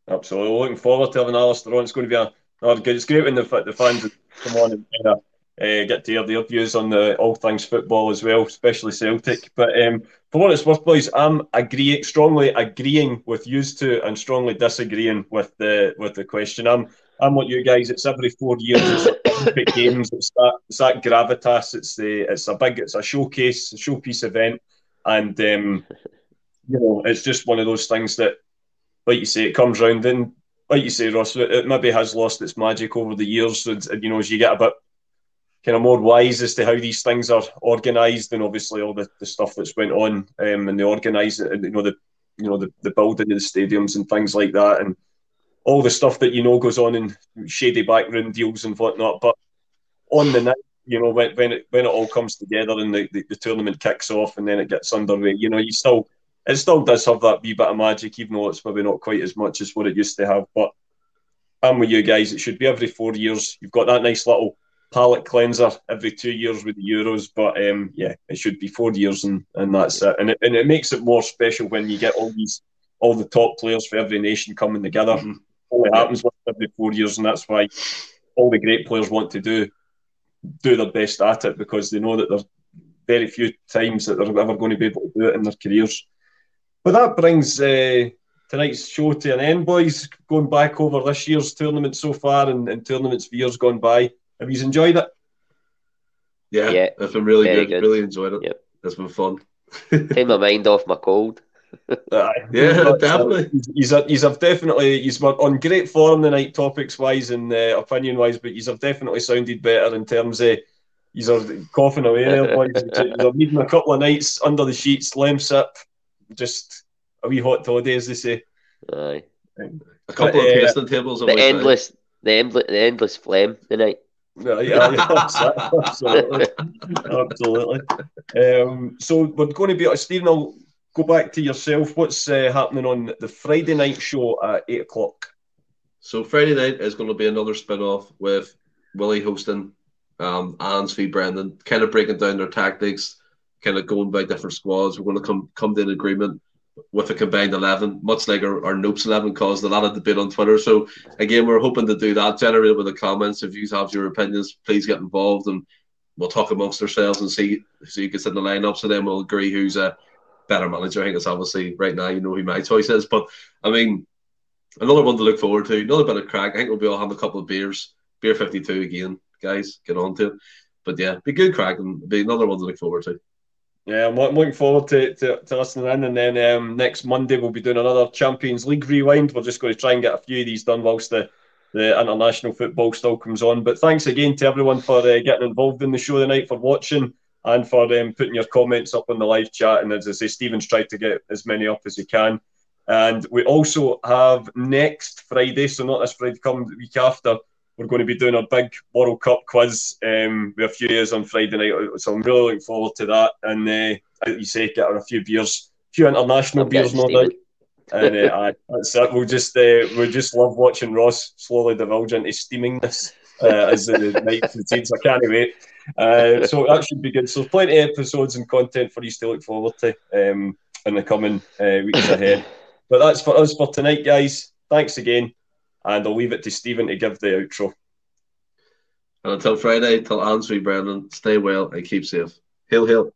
Absolutely. Looking forward to having Alistair on. It's going to be a, a good. It's great when the, the fans come on and of uh, get to hear their views on the all things football as well, especially Celtic. But um, for what it's worth, boys, I'm agree strongly agreeing with you two and strongly disagreeing with the with the question. I'm I'm what you guys. It's every four years. It's Olympic Games. It's that it's that gravitas. It's the it's a big. It's a showcase, a showpiece event, and um, you know, it's just one of those things that, like you say, it comes round and, like you say, Ross, it, maybe has lost its magic over the years. You know, as you get a bit kind of more wise as to how these things are organised, and obviously all the, the stuff that's went on um, and the organising, you know the you know the, the building of the stadiums and things like that, and all the stuff that you know goes on in shady backroom deals and whatnot. But on the night, you know, when, when it when it all comes together and the, the, the tournament kicks off and then it gets underway, you know, you still it still does have that wee bit of magic, even though it's probably not quite as much as what it used to have. But I'm with you guys. It should be every four years. You've got that nice little palate cleanser every two years with the Euros. But um, yeah, it should be four years and, and that's it. And, it. and it makes it more special when you get all these all the top players for every nation coming together. Mm-hmm. Only happens once every four years, and that's why all the great players want to do do their best at it because they know that there's very few times that they're ever going to be able to do it in their careers. But that brings uh, tonight's show to an end, boys. Going back over this year's tournament so far and, and tournaments for years gone by. Have you enjoyed it? Yeah, yeah it's been really good. good. Really enjoyed it. Yep. It's been fun. Take my mind off my cold. uh, yeah, definitely. He's, he's, have definitely he's on great form tonight, topics wise and uh, opinion wise, but he's have definitely sounded better in terms of he's coughing away there, boys. he's needing a couple of nights under the sheets, Lemsip, just a wee hot toddy, as they say. Aye. A couple but, of uh, tasting tables. The endless, the endless, the endless flame tonight. Yeah, yeah, absolutely, absolutely. Um, so we're going to be. Stephen, I'll go back to yourself. What's uh, happening on the Friday night show at eight o'clock? So Friday night is going to be another spin-off with Willie hosting, um, Ange's Brendan, kind of breaking down their tactics, kind of going by different squads. We're going to come come to an agreement with a combined 11, much like our, our Nopes 11 caused a lot of debate on Twitter. So, again, we're hoping to do that, generate with the comments. If you have your opinions, please get involved and we'll talk amongst ourselves and see so you sit in the lineup. So then we'll agree who's a better manager. I think it's obviously right now, you know who my choice is. But, I mean, another one to look forward to, another bit of crack. I think we'll be all having a couple of beers. Beer 52 again, guys. Get on to it. But yeah, be good crack and be another one to look forward to. Yeah, I'm looking forward to, to, to listening in. And then um, next Monday, we'll be doing another Champions League rewind. We're just going to try and get a few of these done whilst the, the international football still comes on. But thanks again to everyone for uh, getting involved in the show tonight, for watching, and for um, putting your comments up on the live chat. And as I say, Stephen's tried to get as many up as he can. And we also have next Friday, so not this Friday, come the week after, we're going to be doing a big World Cup quiz um, with a few years on Friday night. So I'm really looking forward to that. And uh, like you say, get on a few beers, a few international beers, no doubt. And uh, that's it. We'll just uh, we just love watching Ross slowly divulge into steamingness uh, as the night proceeds. I can't wait. uh, so that should be good. So plenty of episodes and content for you to look forward to um, in the coming uh, weeks ahead. But that's for us for tonight, guys. Thanks again, and I'll leave it to Stephen to give the outro. And until Friday, till Ansley Brennan, stay well and keep safe. Hail, hail.